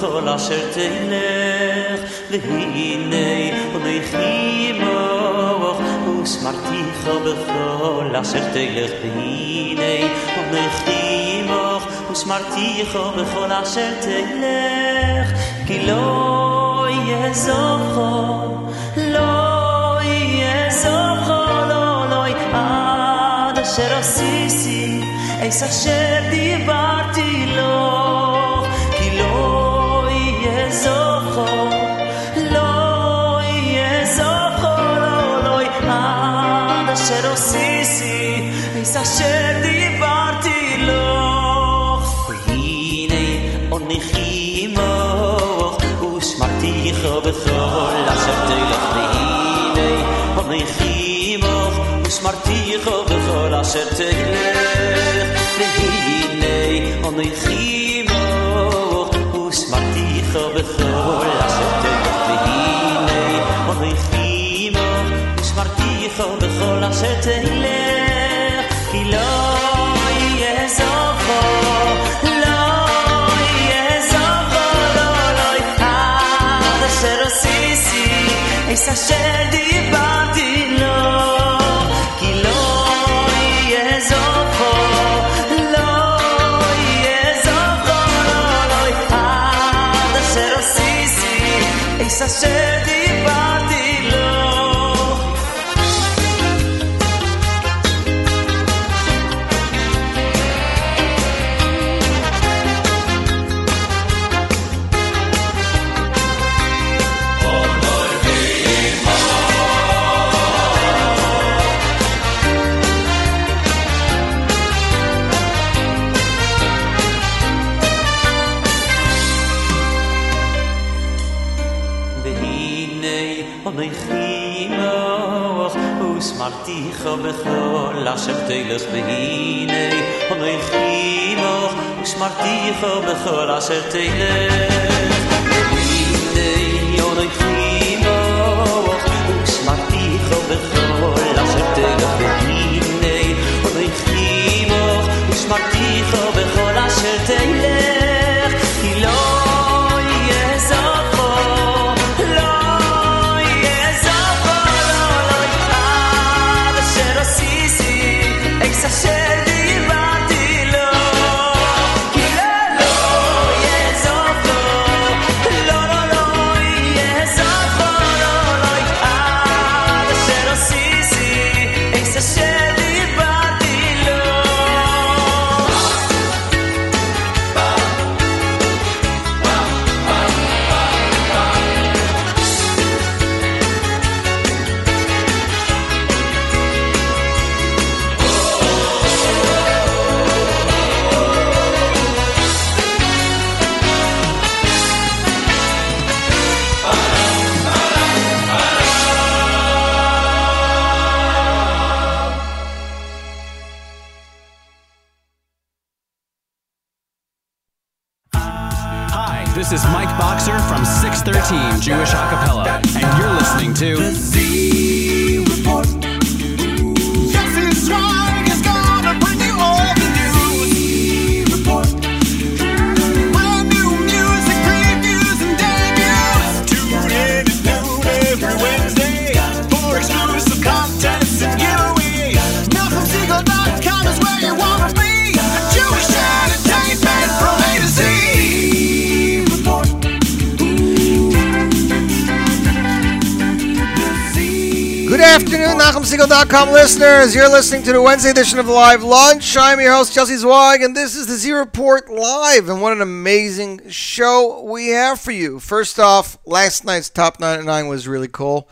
בכל אשר תלך והנה אנוכי מוך וסמרתיך בכל אשר תלך והנה אנוכי מוך וסמרתיך בכל אשר תלך כי לא יזוכו לא יזוכו לא לא עד אשר עשיתי אס אשר דיברתי es asher divarti loch. Hine on nichimo ושמרתי בכל אשר תלך והנה on nichimo ושמרתי בכל אשר תלך והנה on nichimo ושמרתי בכל אשר תלך והנה on nichimo ושמרתי בכל אשר תלך אשר דיברתי לו כי לא יהיה זוכו לא יהיה זוכו לא לא עד אשר עשיתי אס אשר וסמרתיך בכל אשר תלך והנה אנכי מוך וסמרתיך בכל אשר תלך והנה אנכי מוך to NachumSegal.com listeners. You're listening to the Wednesday edition of Live Lunch. I'm your host, Chelsea Zweig, and this is the Z Report Live. And what an amazing show we have for you. First off, last night's Top 99 was really cool.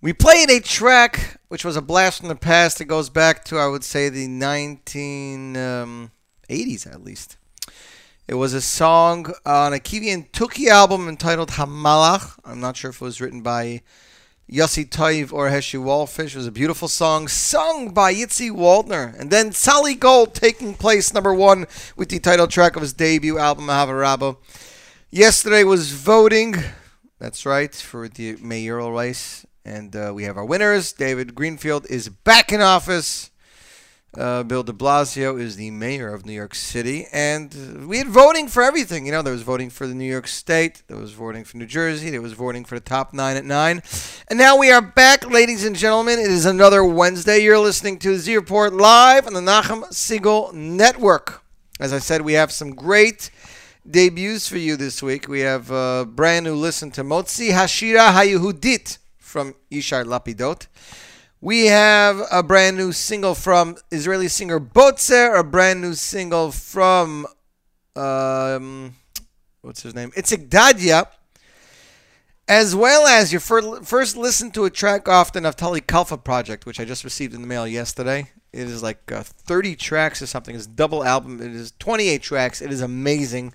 We played a track which was a blast from the past. It goes back to, I would say, the 1980s um, at least. It was a song on a Kiwi and Tuki album entitled Hamalach. I'm not sure if it was written by Yossi Toiv or Heshi Wallfish. Was a beautiful song sung by Yitzi Waldner. And then Sally Gold taking place number one with the title track of his debut album, Mahavarabo. Yesterday was voting. That's right, for the mayoral race. And uh, we have our winners. David Greenfield is back in office. Uh, Bill de Blasio is the mayor of New York City. And uh, we had voting for everything. You know, there was voting for the New York State, there was voting for New Jersey, there was voting for the top nine at nine. And now we are back, ladies and gentlemen. It is another Wednesday. You're listening to Z Report live on the Nachum Segal Network. As I said, we have some great debuts for you this week. We have a brand new listen to Motzi Hashira Hayehudit from Yishai Lapidot. We have a brand new single from Israeli singer Botzer, a brand new single from um, what's his name? Itzik Dadia, as well as your fir- first listen to a track off the Naftali Kalfa project, which I just received in the mail yesterday. It is like uh, 30 tracks or something. It's a double album. It is 28 tracks. It is amazing.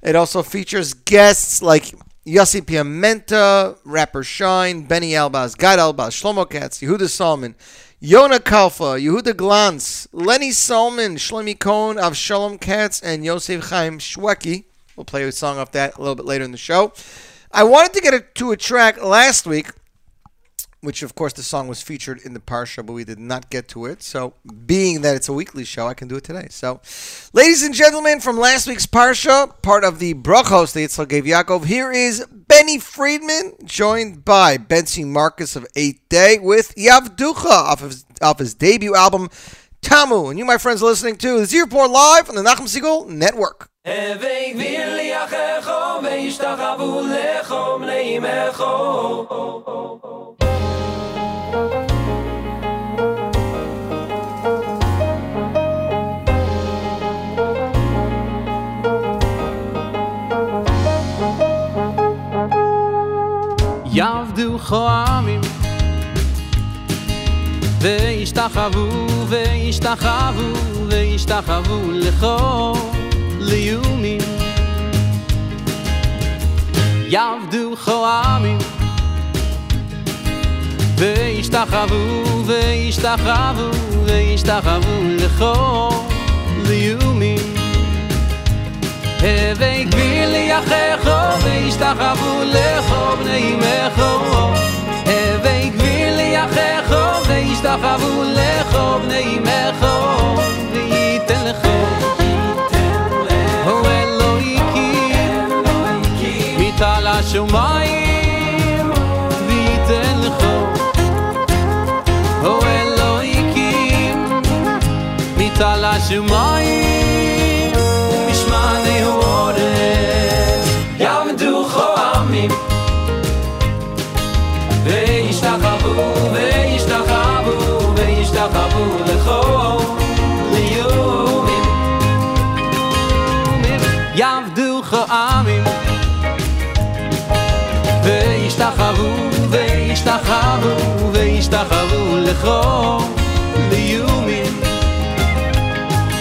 It also features guests like Yossi Piamenta, rapper Shine, Benny Albaz, Gad Albaz, Shlomo Katz, Yehuda Salman, Yona Kalfa, Yehuda Glantz, Lenny Solman, Shlomi Cohn, Avshalom Katz, and Yosef Chaim Shweki. We'll play a song off that a little bit later in the show. I wanted to get it to a track last week, which of course the song was featured in the Parsha, but we did not get to it. So, being that it's a weekly show, I can do it today. So, ladies and gentlemen, from last week's Parsha, part of the Brachos that Yitzchak gave Yaakov, here is Benny Friedman, joined by Bentzi Marcus of Eighth Day with Yavducha off of his, off his debut album, Tamu. And you, my friends, are listening to the Z live on the Nachum Segal Network. יעבדו חועמים וישתחוו וישתחוו וישתחוו לכו ליומים יעבדו חועמים וישתחוו וישתחוו וישתחוו לכו ליומים הווי גביל יחכו וישתחוו לכו בני אמכו הווי גביל יחכו וישתחוו לכו בני אמכו מטל השמיים ומשמעני הורף יעמדו חועמים וישתחוו וישתחוו וישתחוו לכו ליומים יעבדו חועמים וישתחוו וישתחוו וישתחוו לכו ליומים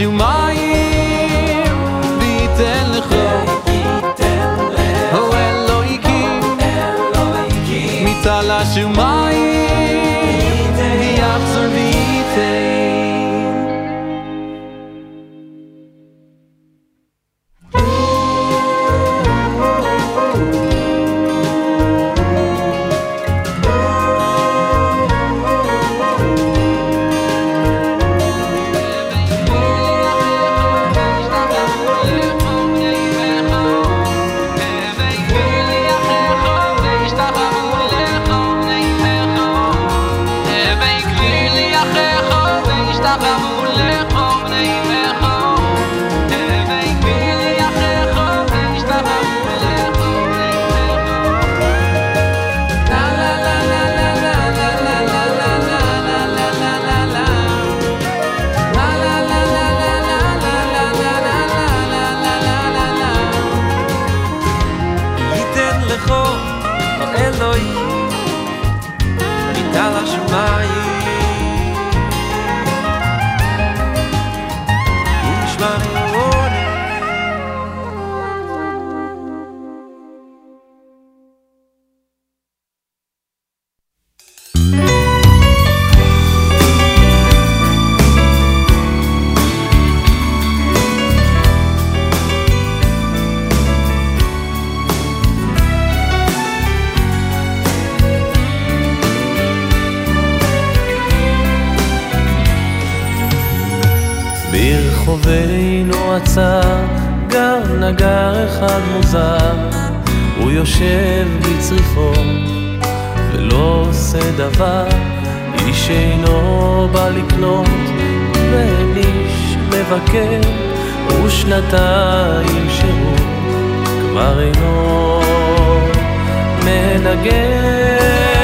שמיים וייתן לך. וייתן לך. אלוהיקי מצל השמיים יושב בצריפו ולא עושה דבר איש אינו בא לקנות ואין איש מבקר ושנתיים שהוא כבר אינו מנגן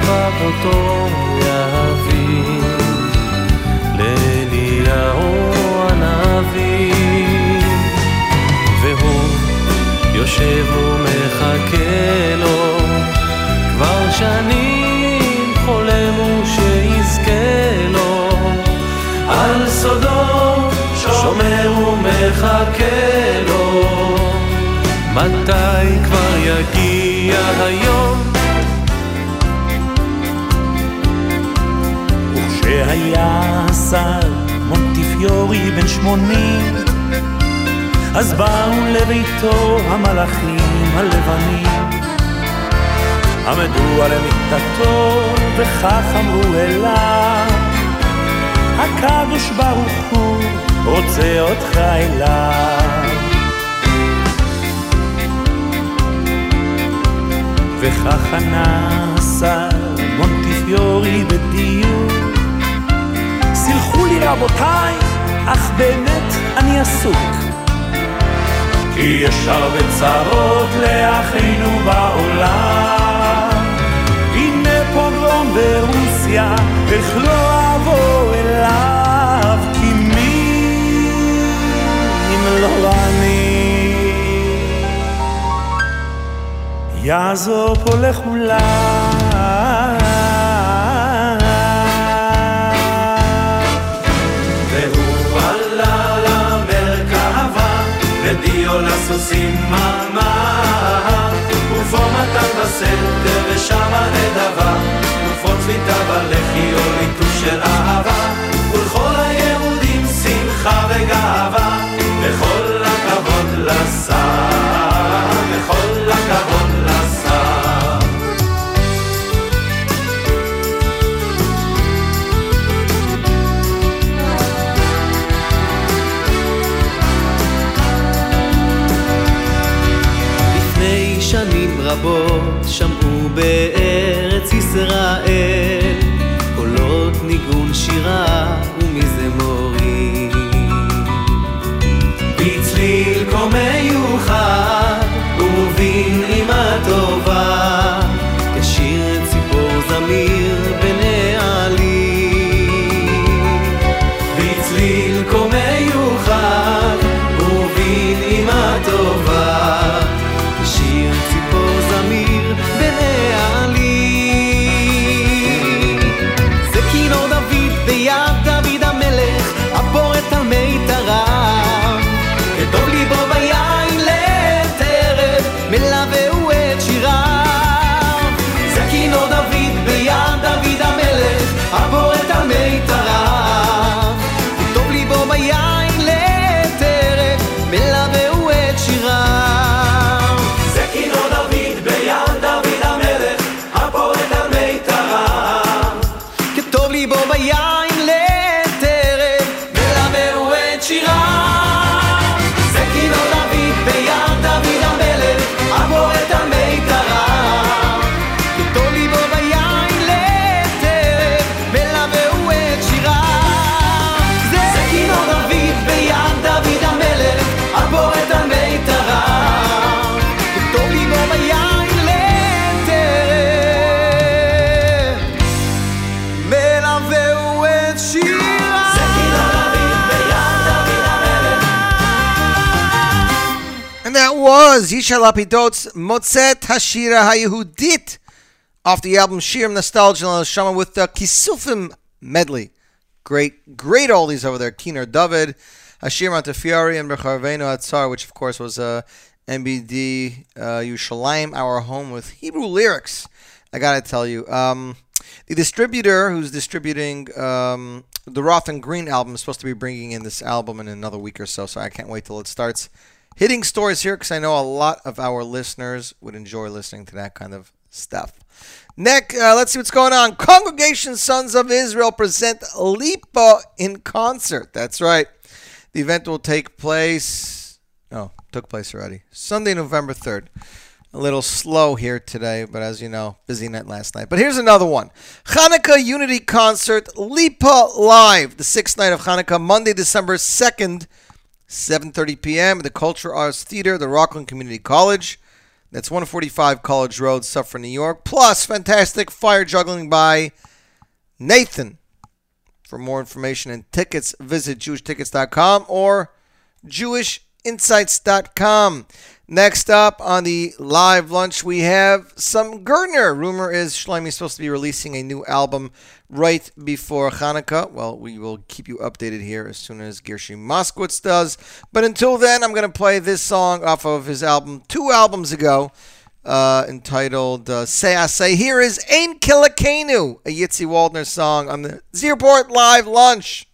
כפיו אותו יביא לאליהו הנביא. והוא יושב ומחכה לו. כבר שנים חולם הוא שיזכה לו. על סודו שומר ומחכה לו. מתי כבר יגיע היום וכשהיה השר מונטיפיורי בן שמונים. אז באו לביתו המלאכים הלבנים. עמדו על מיטתו וכך אמרו אליו הקדוש ברוך הוא רוצה אותך אליו. וכך ענה השר מונטיפיורי בדיוק סלחו לי רבותיי, אך באמת אני עסוק. כי יש הרבה צרות לאחינו בעולם. הנה פוגרום ברוסיה, איך לא אבוא אליו כי מי אם לא אני? יעזור פה לכולם ודיו לסוסים ממה. ופה מתן בסתר ושמה נדבה, ופה צביתה בלחי או ליטוש של אהבה. ולכל היהודים שמחה וגאווה, וכל הכבוד לשר, בארץ ישראל קולות ניגון שירה was Yishai Lapidot's Motzet Hashira HaYehudit off the album Shir Nostalgia and Shama with the Kisufim medley. Great, great oldies over there. Keener David, Hashir Montefiore, and Recharveno Atzar, which of course was uh, MBD uh, Yushalayim, Our Home with Hebrew lyrics. I gotta tell you. Um, the distributor who's distributing um, the Roth and Green album is supposed to be bringing in this album in another week or so, so I can't wait till it starts. Hitting stories here because I know a lot of our listeners would enjoy listening to that kind of stuff. Next, uh, let's see what's going on. Congregation Sons of Israel present Lipa in concert. That's right. The event will take place. Oh, took place already. Sunday, November 3rd. A little slow here today, but as you know, busy night last night. But here's another one Hanukkah Unity Concert, Lipa Live, the sixth night of Hanukkah, Monday, December 2nd, 7.30 p.m. at the Cultural Arts Theater, the Rockland Community College. That's 145 College Road, Suffern, New York. Plus, fantastic fire juggling by Nathan. For more information and tickets, visit jewishtickets.com or jewishinsights.com. Next up on the live lunch, we have some Gertner. Rumor is Shlomi is supposed to be releasing a new album right before Hanukkah. Well, we will keep you updated here as soon as Gershie Moskowitz does. But until then, I'm going to play this song off of his album two albums ago, uh, entitled uh, Say I Say. Here is Ain Kilakenu, a Yitzi Waldner song on the Z Report Live Lunch.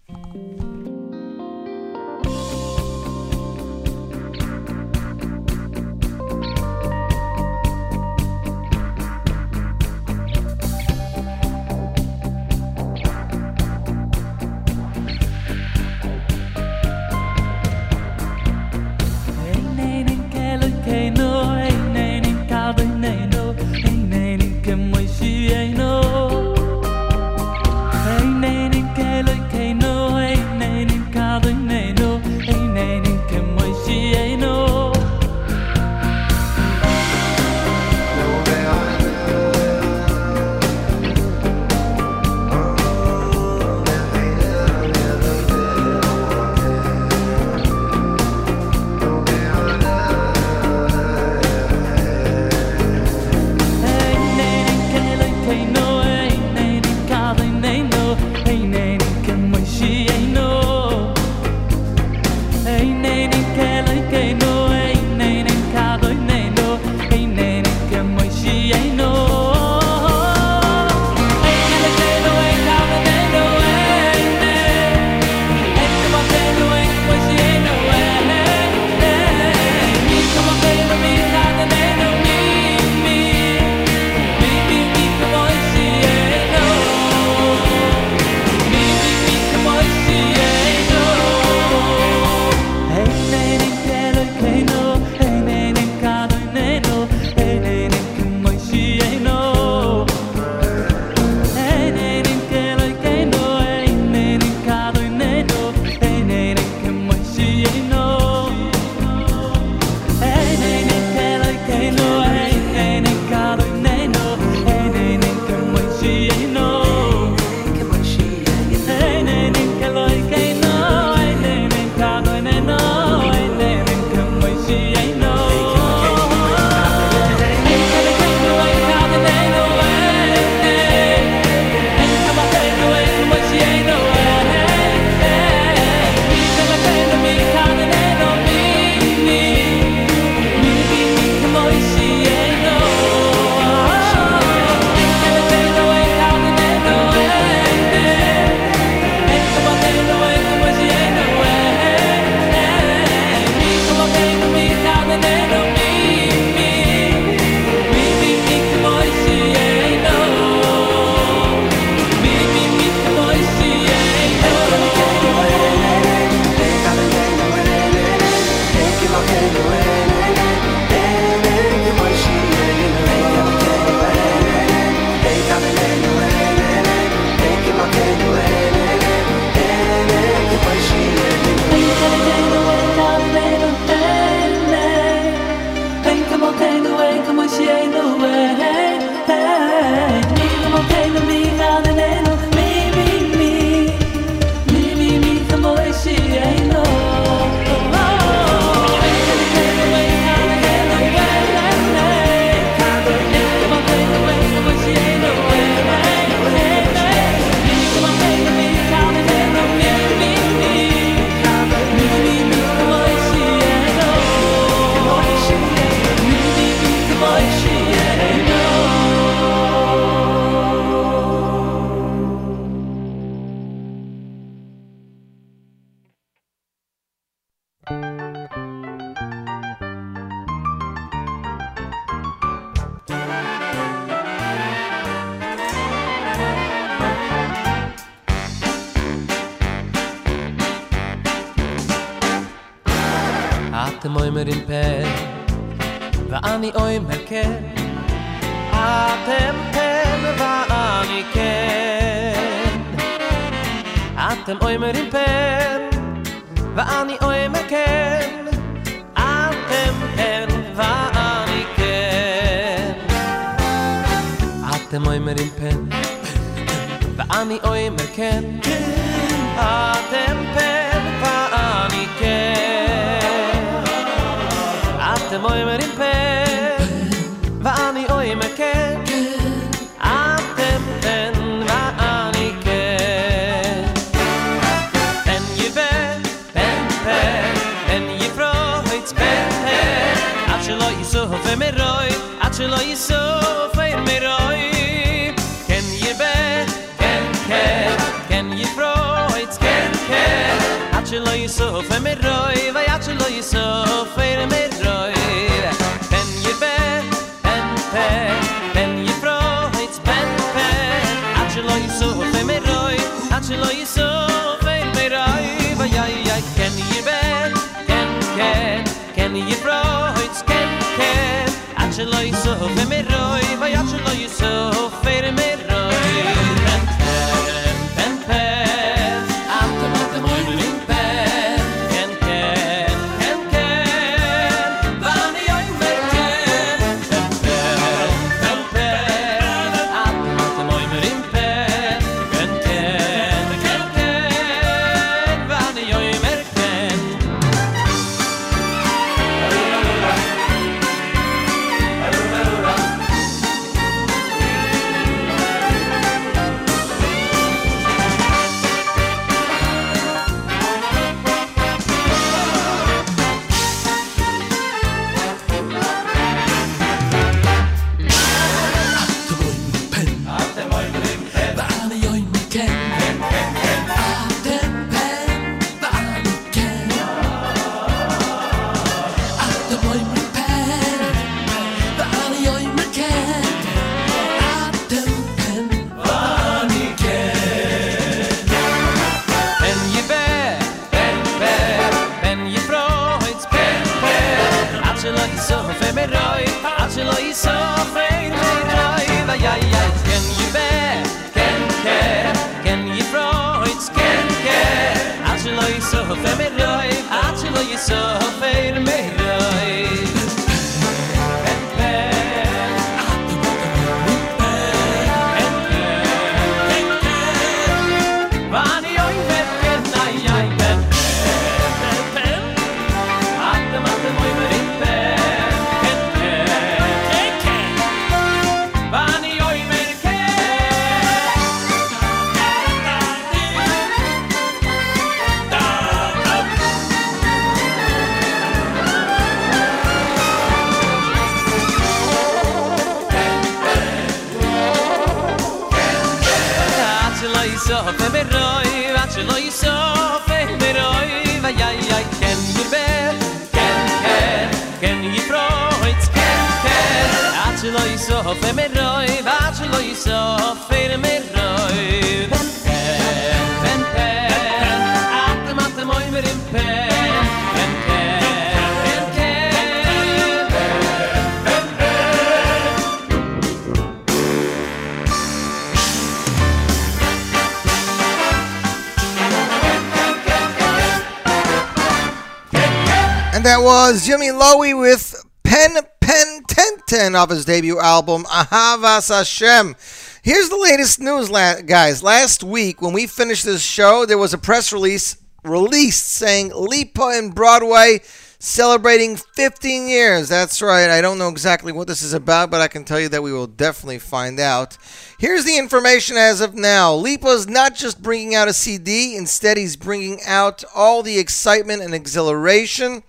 Was Jimmy Lowy with Pen Pen Tenten off his debut album Ahavas Hashem. Here's the latest news, guys. Last week, when we finished this show, there was a press release released saying Lipa in Broadway celebrating 15 years. That's right. I don't know exactly what this is about, but I can tell you that we will definitely find out. Here's the information as of now. Lipa's not just bringing out a CD, instead, he's bringing out all the excitement and exhilaration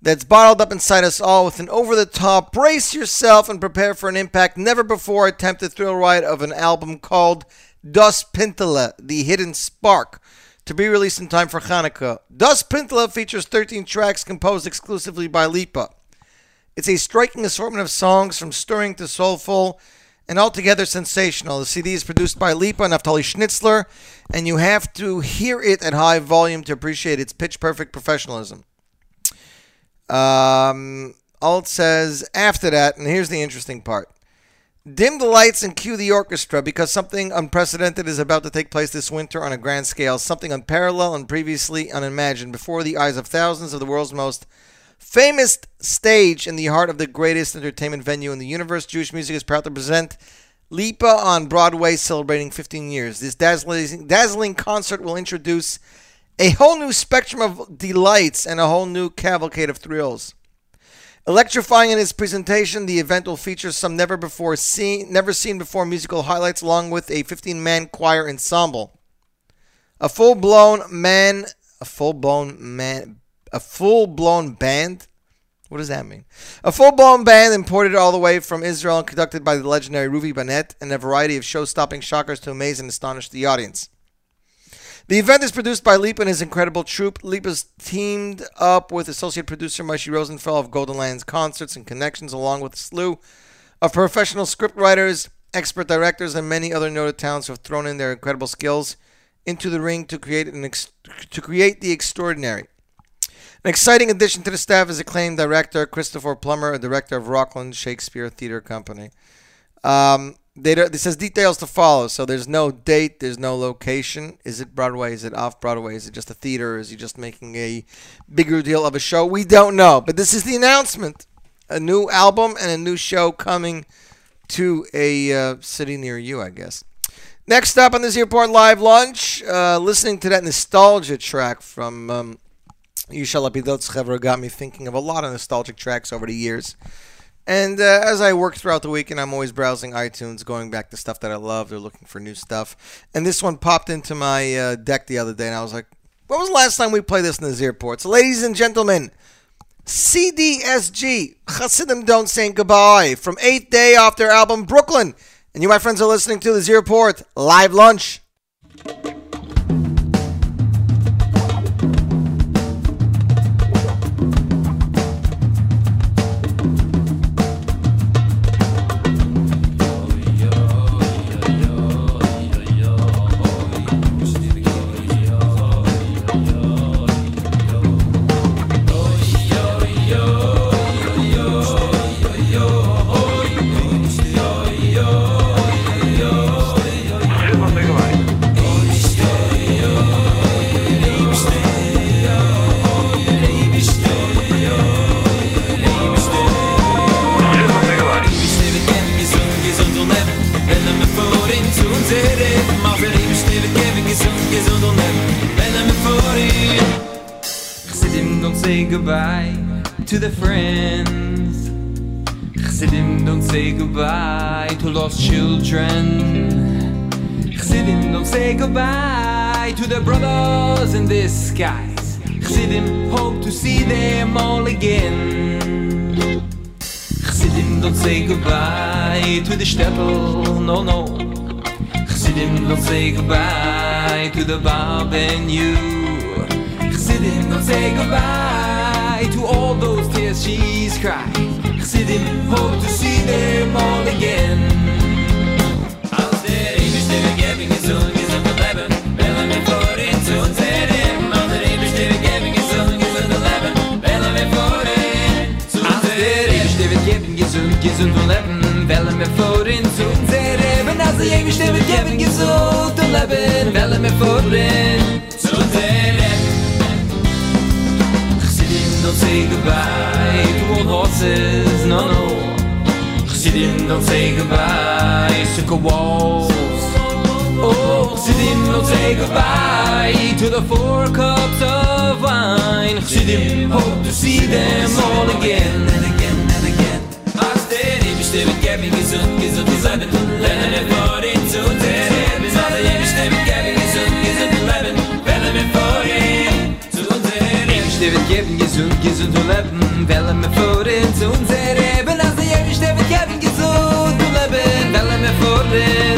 that's bottled up inside us all with an over the top, brace yourself and prepare for an impact never before attempted thrill ride of an album called Das Pintele, The Hidden Spark, to be released in time for Hanukkah. Das Pintele features 13 tracks composed exclusively by Lipa. It's a striking assortment of songs from stirring to soulful and altogether sensational. The CD is produced by Lipa and Naftali Schnitzler, and you have to hear it at high volume to appreciate its pitch perfect professionalism. Um, Alt says after that, and here's the interesting part. Dim the lights and cue the orchestra because something unprecedented is about to take place this winter on a grand scale, something unparalleled and previously unimagined before the eyes of thousands of the world's most famous stage in the heart of the greatest entertainment venue in the universe. Jewish music is proud to present Lipa on Broadway celebrating 15 years. This dazzling, dazzling concert will introduce a whole new spectrum of delights and a whole new cavalcade of thrills. Electrifying in its presentation, the event will feature some never before seen, never seen before musical highlights, along with a 15-man choir ensemble, a full-blown man, a full-blown man, a full-blown band. What does that mean? A full-blown band imported all the way from Israel and conducted by the legendary Ruvi Banet, and a variety of show-stopping shockers to amaze and astonish the audience. The event is produced by Leap and his incredible troupe. Lipa's teamed up with associate producer Moshe Rosenfeld of Golden Lions Concerts and Connections, along with a slew of professional scriptwriters, expert directors, and many other noted talents who have thrown in their incredible skills into the ring to create an ex- to create the extraordinary. An exciting addition to the staff is acclaimed director Christopher Plummer, a director of Rockland Shakespeare Theater Company. Um, they don't- this says details to follow, so there's no date, there's no location. Is it Broadway? Is it off Broadway? Is it just a theater? Is he just making a bigger deal of a show? We don't know, but this is the announcement: a new album and a new show coming to a uh, city near you, I guess. Next up on the Z Report live lunch, uh, listening to that nostalgia track from um, Yishai Lapidot got me thinking of a lot of nostalgic tracks over the years. And uh, as I work throughout the weekend, I'm always browsing iTunes, going back to stuff that I love. They're looking for new stuff. And this one popped into my uh, deck the other day, and I was like, when was the last time we played this in the Z Report? So, ladies and gentlemen, CDSG, Hasidim Don't Say Goodbye, from Eighth Day off their album Brooklyn. And you, my friends, are listening to the Z Report Live Lunch. The shtetl, no, no. Chassidim don't say goodbye to the Bob and you. Chassidim don't say goodbye to all those tears she's cried. Chassidim hope to see them all again. Als der Ewigste ist und gesund forin zu unser eben also je mich dem geben gesucht und leben Welle me forin zu Zer Ich sit in don't say goodbye to all ist, no no Ich sit in don't say goodbye to the walls Oh, ich sit in don't say goodbye to the four cups of wine Ich sit in hope to see them all again and again ich stehe mit gesund, gesund, wir bleiben und lernen den Body zu der Wir sind alle, ich stehe mit Gabby gesund, gesund, wir bleiben und lernen den zu dir. Ich stehe mit Gabby gesund, gesund, wir bleiben und lernen den Body zu dir. Wir alle, ich stehe mit gesund, wir lernen.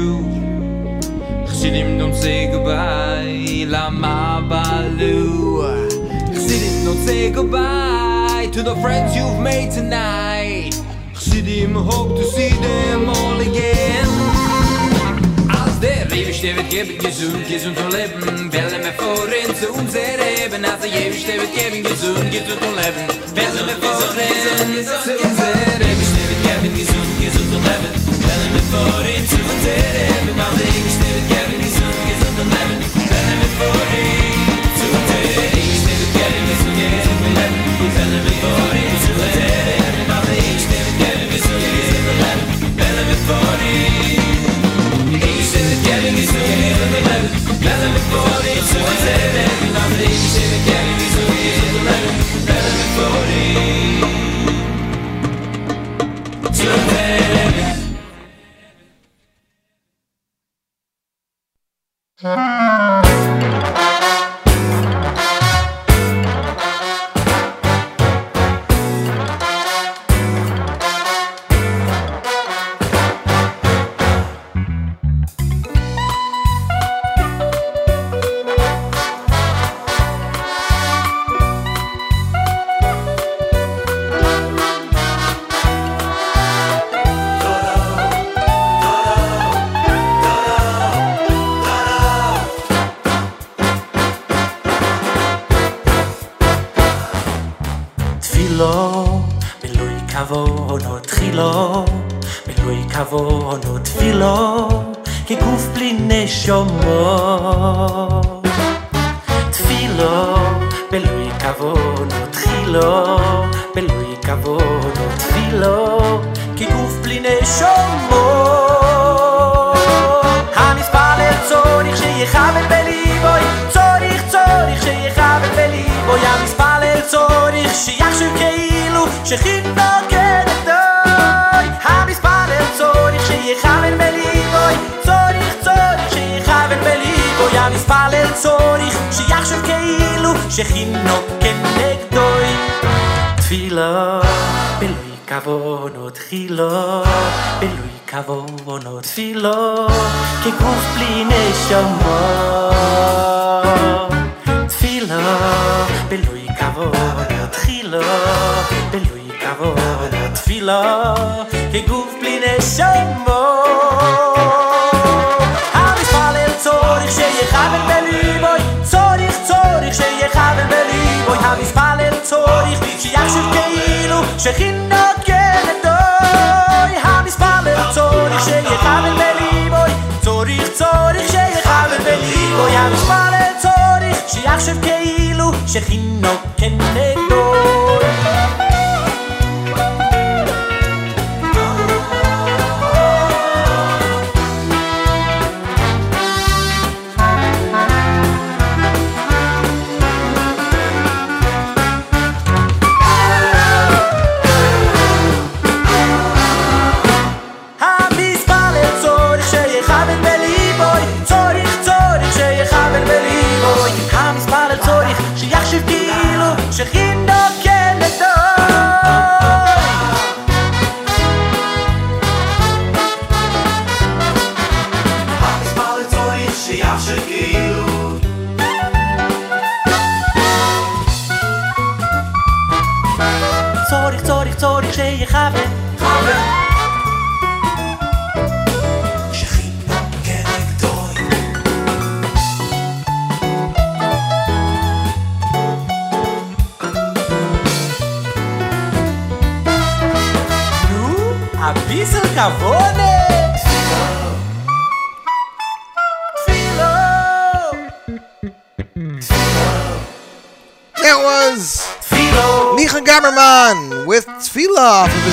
tonight. Chassidim hope to see them all again. Als der Ewigste wird geben gesund, gesund und leben Welle mir vorin zu unser Leben Als der Ewigste wird geben gesund, gesund und leben Welle mir vorin zu unser Ewigste wird geben gesund, gesund und leben Welle mir vorin zu unser Leben Als der Ewigste wird geben so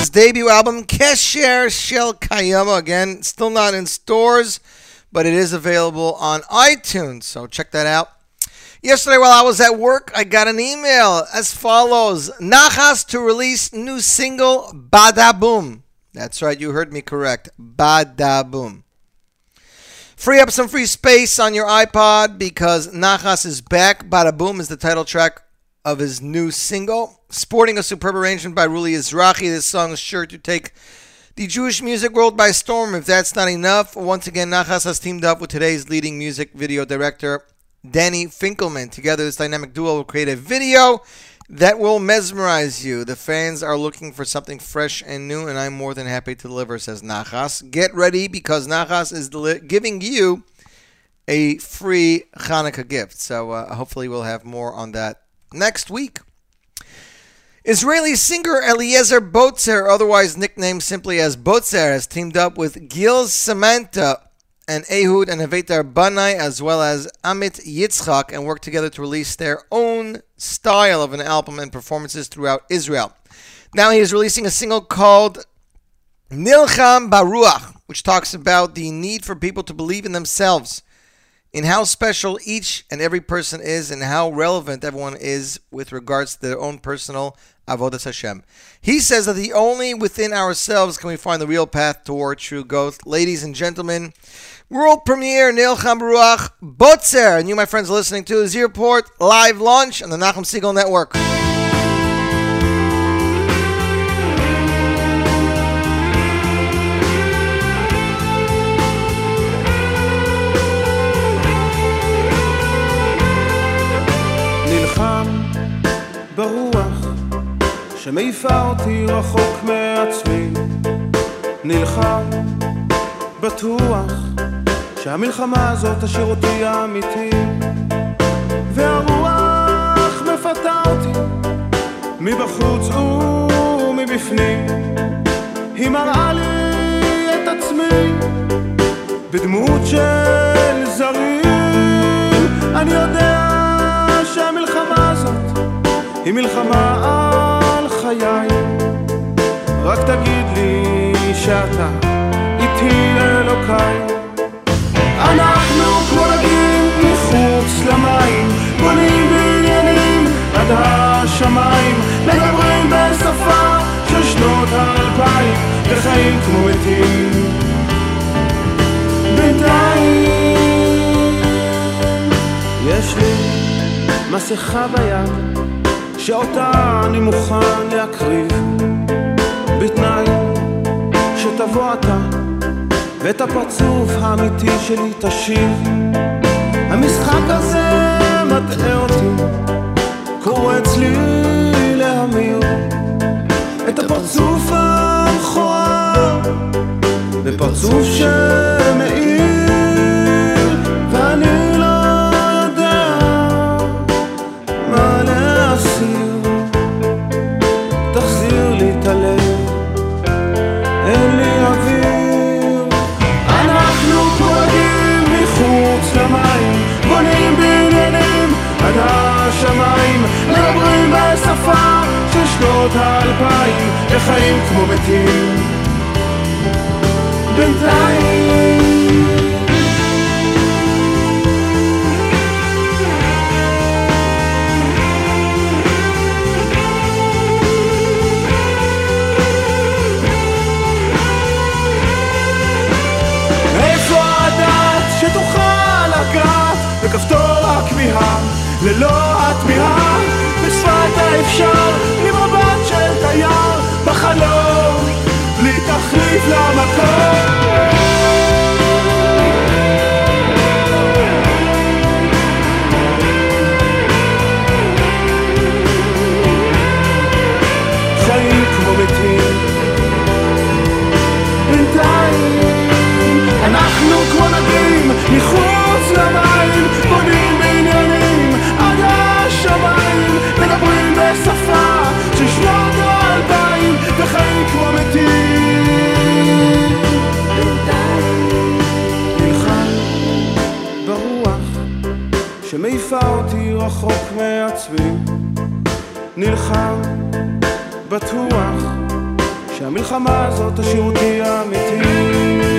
debut album Kesher Shel Kayama. Again, still not in stores, but it is available on iTunes, so check that out. Yesterday, while I was at work, I got an email as follows Nachas to release new single Badaboom. That's right, you heard me correct. Badaboom. Free up some free space on your iPod because Nachas is back. Bada Boom is the title track of his new single. Sporting a superb arrangement by Ruli Izrahi, this song is sure to take the Jewish music world by storm. If that's not enough, once again, Nachas has teamed up with today's leading music video director, Danny Finkelman. Together, this dynamic duo will create a video that will mesmerize you. The fans are looking for something fresh and new, and I'm more than happy to deliver, says Nachas. Get ready because Nachas is deli- giving you a free Hanukkah gift. So uh, hopefully, we'll have more on that next week. Israeli singer Eliezer Botzer, otherwise nicknamed simply as Botzer, has teamed up with Gil Samantha and Ehud and Evyatar Banai, as well as Amit Yitzchak, and worked together to release their own style of an album and performances throughout Israel. Now he is releasing a single called Nilcham Baruach, which talks about the need for people to believe in themselves, in how special each and every person is, and how relevant everyone is with regards to their own personal avodas Hashem. He says that the only within ourselves can we find the real path toward true growth. Ladies and gentlemen, world premiere Neil Baruach Botzer, and you, my friends, listening to Z Report live launch on the Nachum Segal Network. שמעיפה אותי רחוק מעצמי נלחם בטוח שהמלחמה הזאת תשאיר אותי אמיתי. והרוח מפתה אותי מבחוץ ומבפנים. היא מראה לי את עצמי בדמות של זרים. אני יודע שהמלחמה הזאת היא מלחמה חיי רק תגיד לי שאתה איתי אלוקיי. אנחנו כמו דגים מחוץ למים בונים בניינים עד השמיים מדברים בשפה של שנות האלפיים וחיים כמו מתים. בינתיים יש לי מסכה ביד שאותה אני מוכן להקריב בתנאי שתבוא אתה ואת הפרצוף האמיתי שלי תשיב. המשחק הזה מטעה אותי קורץ לי להמיר את הפרצוף המכוער בפרצוף שמאיר שנות האלפיים וחיים כמו מתים. בינתיים. איפה הדעת שתוכל לגעת בכפתור הכמיהה? ללא התמיהה בשפת האפשר תחליף למקום. חיים כמו מתים. בינתיים אנחנו כמו נדים מחוץ למים בונים שמעיפה אותי רחוק מעצמי נלחם בטוח שהמלחמה הזאת תשאיר אותי אמיתי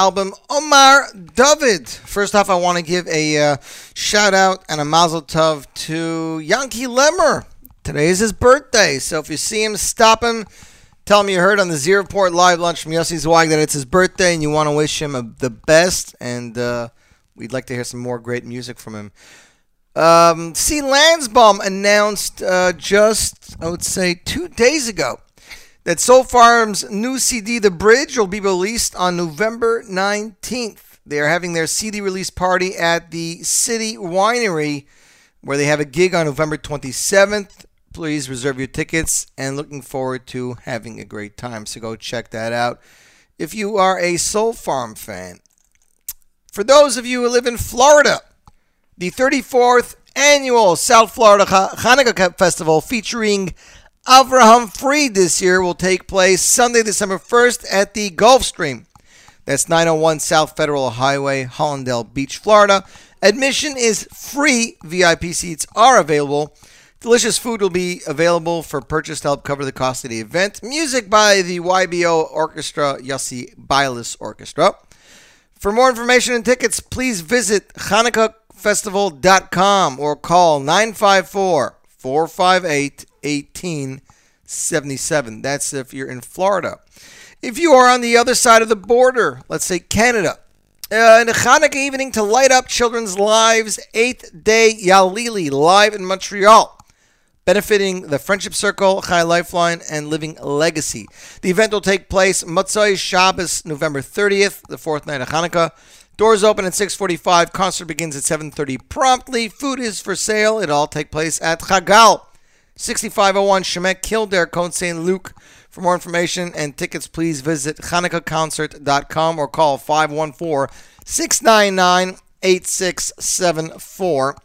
album Omar David. First off, I want to give a uh, shout out and a mazel tov to Yankee Lemmer. Today is his birthday, so if you see him, stop him. Tell him you heard on the Z Report Live Lunch from Yossi Zweig that it's his birthday and you want to wish him a, the best. And uh, we'd like to hear some more great music from him. Um, C. Lansbaum announced uh, just, I would say, two days ago that Soul Farm's new CD, The Bridge, will be released on November 19th. They are having their CD release party at the City Winery, where they have a gig on November 27th. Please reserve your tickets and looking forward to having a great time. So go check that out if you are a Soul Farm fan. For those of you who live in Florida, the 34th annual South Florida Ha- Hanukkah Festival featuring Avraham Fried this year will take place Sunday, December 1st at the Gulfstream. That's 901 South Federal Highway, Hallandale Beach, Florida. Admission is free. VIP seats are available. Delicious food will be available for purchase to help cover the cost of the event. Music by the YBO Orchestra, Yossi Bialis Orchestra. For more information and tickets, please visit HanukkahFestival.com or call 954 458 1877. That's if you're in Florida. If you are on the other side of the border, let's say Canada, uh, in a Hanukkah evening to light up children's lives, eighth day Yalili live in Montreal benefiting the Friendship Circle, Chai Lifeline, and Living Legacy. The event will take place Motzai Shabbos, November 30th, the fourth night of Hanukkah. Doors open at 6:45. Concert begins at 7:30 promptly. Food is for sale. It all take place at Chagal, 6501 Chemin Kildare, Côte St. Luc. For more information and tickets, please visit HanukkahConcert.com or call 514 699 8674.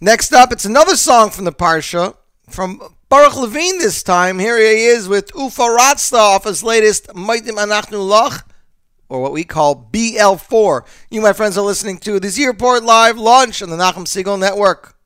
Next up, it's another song from the Parsha from Baruch Levine this time. Here he is with Ufa Ratzla off his latest Modim Anachnu Lach, or what we call BL4. You, my friends, are listening to the Z Report Live launch on the Nachum Segal Network.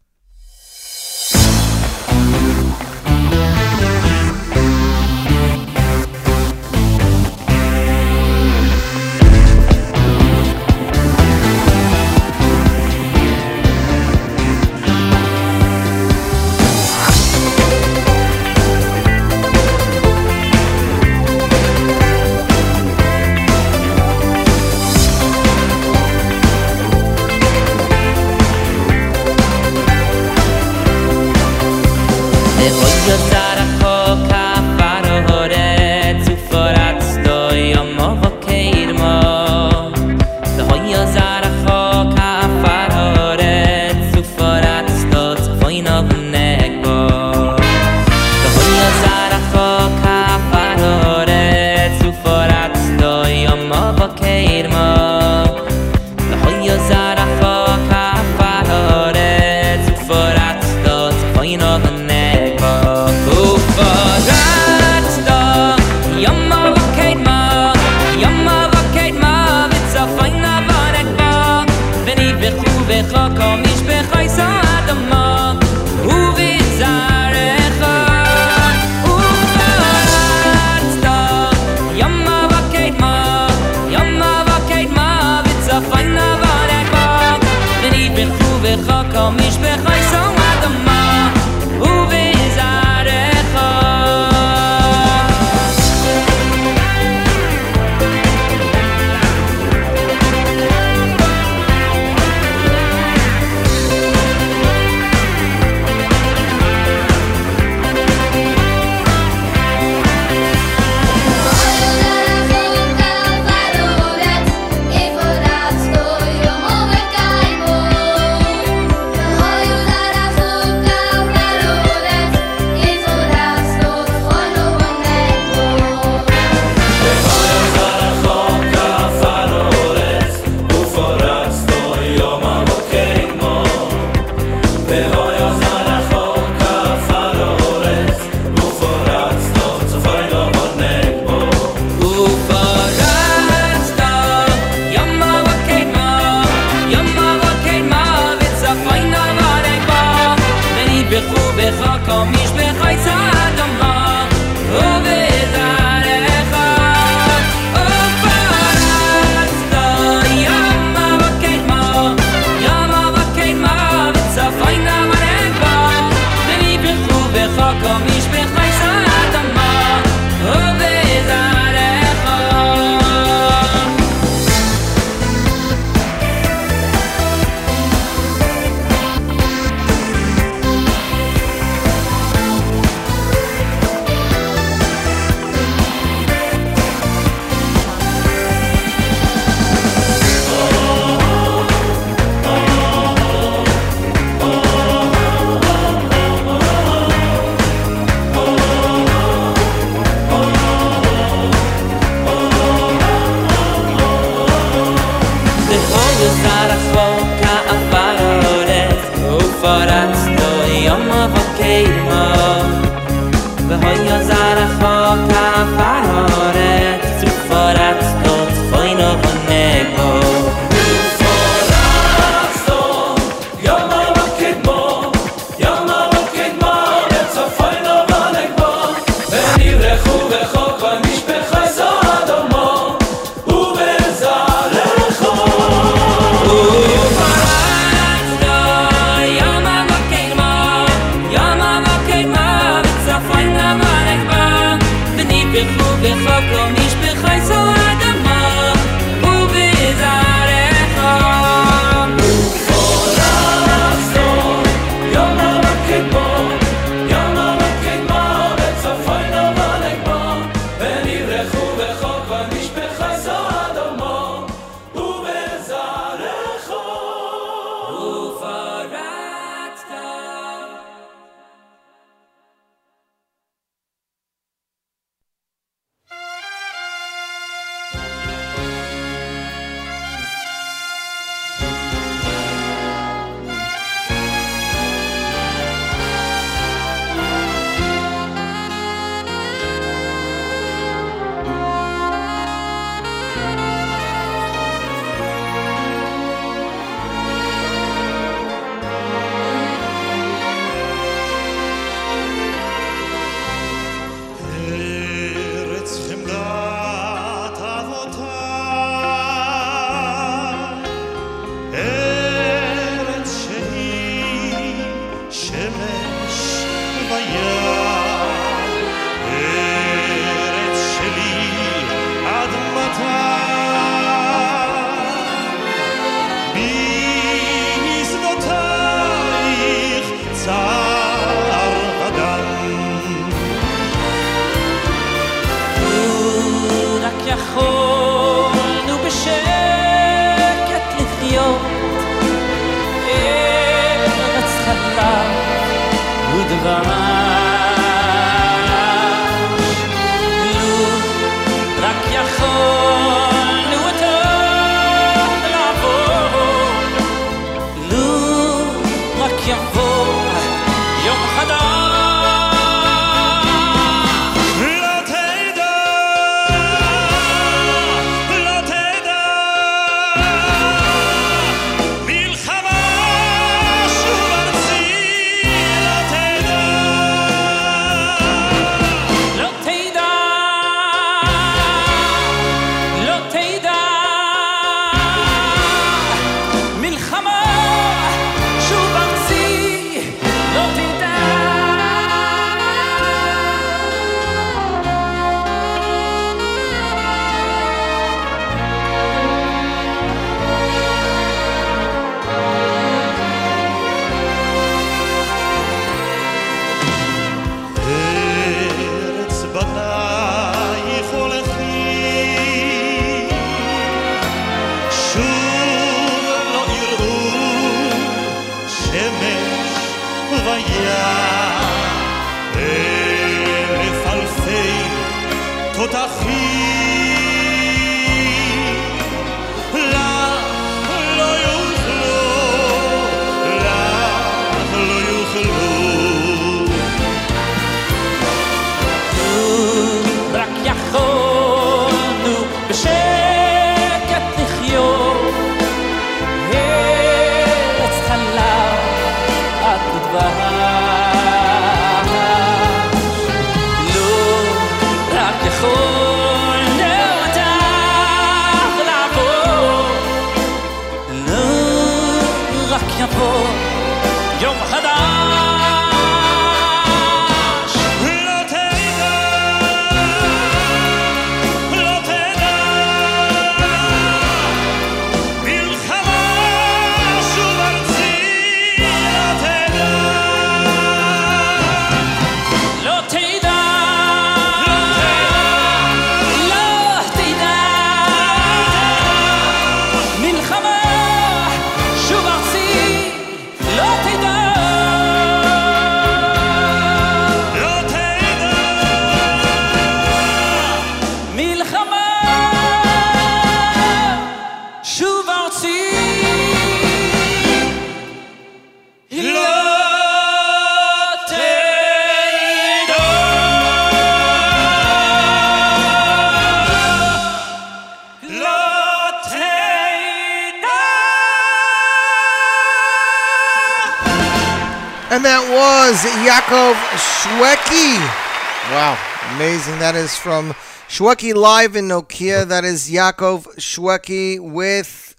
From Shwekey Live in Nokia. That is Yakov Shwekey with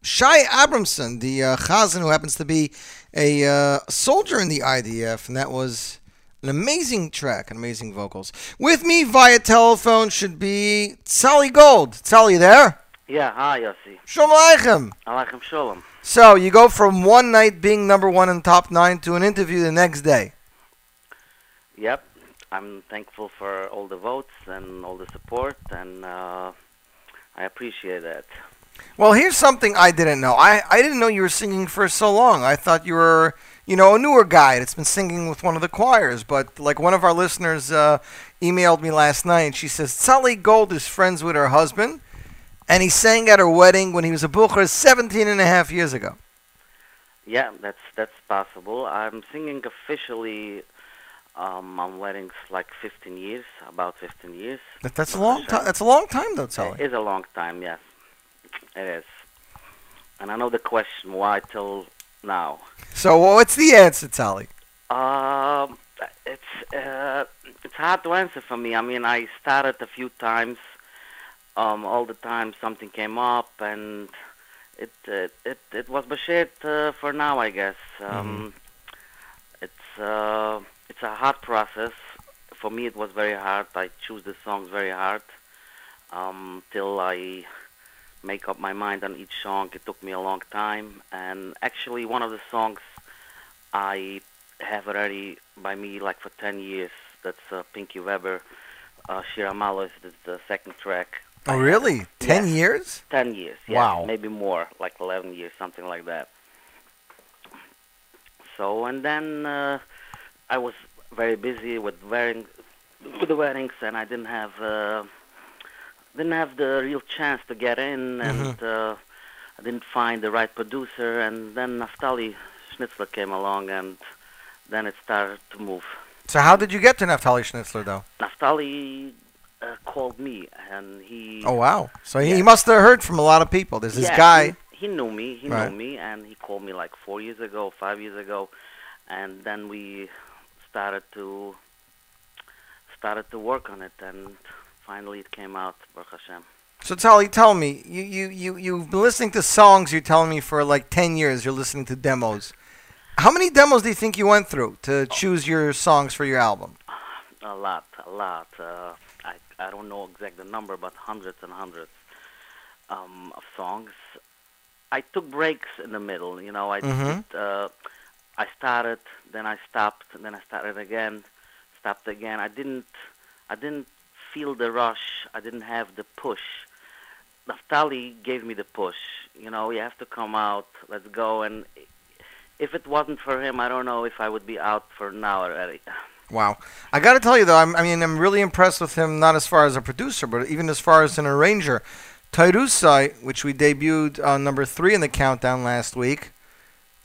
Shai Abramson, the uh, Chazan who happens to be a uh, soldier in the IDF. And that was an amazing track, and amazing vocals. With me via telephone should be Sally Gold. Sally, there? Yeah, hi Yossi. Shalom Aleichem. Aleichem Shalom. So you go from one night being number one in top nine to an interview the next day. Yep. I'm thankful for all the votes and all the support, and uh, I appreciate that. Well, here's something I didn't know. I, I didn't know you were singing for so long. I thought you were, you know, a newer guy that's been singing with one of the choirs. But like one of our listeners uh, emailed me last night, and she says Sally Gold is friends with her husband, and he sang at her wedding when he was a bucher 17 and a half years ago. Yeah, that's that's possible. I'm singing officially um, on weddings like 15 years, about 15 years. That, that's a long time. That's a long time, though, Sally. It is a long time, yes. It is. And I know the question why till now. So what's the answer, Sally? Um, it's uh, it's hard to answer for me. I mean, I started a few times. Um, all the time something came up, and it it it, it was bashert uh, for now, I guess. Um, It's uh, it's a hard process. For me, it was very hard. I choose the songs very hard um, till I make up my mind on each song. It took me a long time, and actually, one of the songs I have already by me like for 10 years. That's uh, Pinky Weber. Uh, Shira Malo is the, the second track. Oh, really? Ten years? 10 years, yeah. Wow. Maybe more, like 11 years, something like that. So, and then uh, I was very busy with wedding, with the weddings, and I didn't have uh, didn't have the real chance to get in, and uh, I didn't find the right producer, and then Naftali Schnitzler came along, and then it started to move. So how did you get to Naftali Schnitzler, though? Naftali uh, called me, and he Oh, wow. So he, Yeah. he must have heard from a lot of people. There's this yeah, guy. He, he knew me. He Right. knew me, and he called me like four years ago, five years ago, and then we started to started to work on it, and finally it came out. Baruch Hashem. So Tali, tell me, you, you, you, you've been listening to songs, you're telling me, for like 10 years, you're listening to demos. How many demos do you think you went through to choose your songs for your album? A lot, a lot. Uh, I I don't know exact the number, but hundreds and hundreds um, of songs. I took breaks in the middle. You know, I Mhm. did, uh, I started, then I stopped, then I started again, stopped again. I didn't I didn't feel the rush. I didn't have the push. Naftali gave me the push. You know, you have to come out. Let's go. And if it wasn't for him, I don't know if I would be out for now already. Wow. I got to tell you, though, I'm, I mean, I'm really impressed with him, not as far as a producer, but even as far as an arranger. Tairusai, which we debuted on number three in the countdown last week.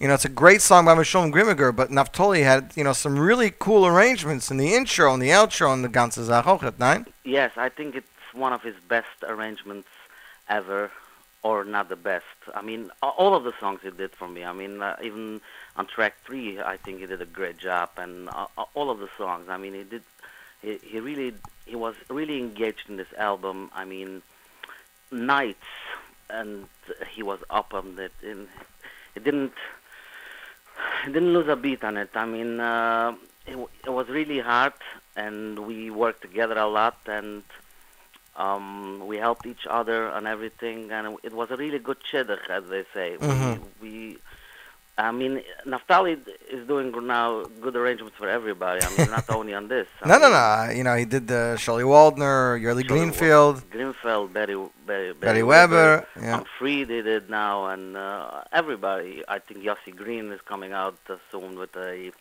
You know, it's a great song by Mishon Greenberger, but Naftali had, you know, some really cool arrangements in the intro and the outro and the ganze at nine. Yes, I think it's one of his best arrangements ever, or not the best. I mean, all of the songs he did for me. I mean, uh, even on track three, I think he did a great job, and uh, uh, all of the songs. I mean, he did. He, he really, he was really engaged in this album. I mean, nights, and he was up on it. And he didn't, he didn't lose a beat on it. I mean, uh, it, it was really hard, and we worked together a lot, and um, we helped each other on everything, and it was a really good shidduch, as they say. Mhm. We, we, I mean, Naftali is doing now good arrangements for everybody. I mean, not only on this. I No, no, mean, no. You know, he did the Shirley Waldner, Yerli Shirley Greenfield, Greenfeld, Betty, Betty, Betty Weber. Yeah. I'm free did it now, and uh, everybody. I think Yossi Green is coming out uh, soon with a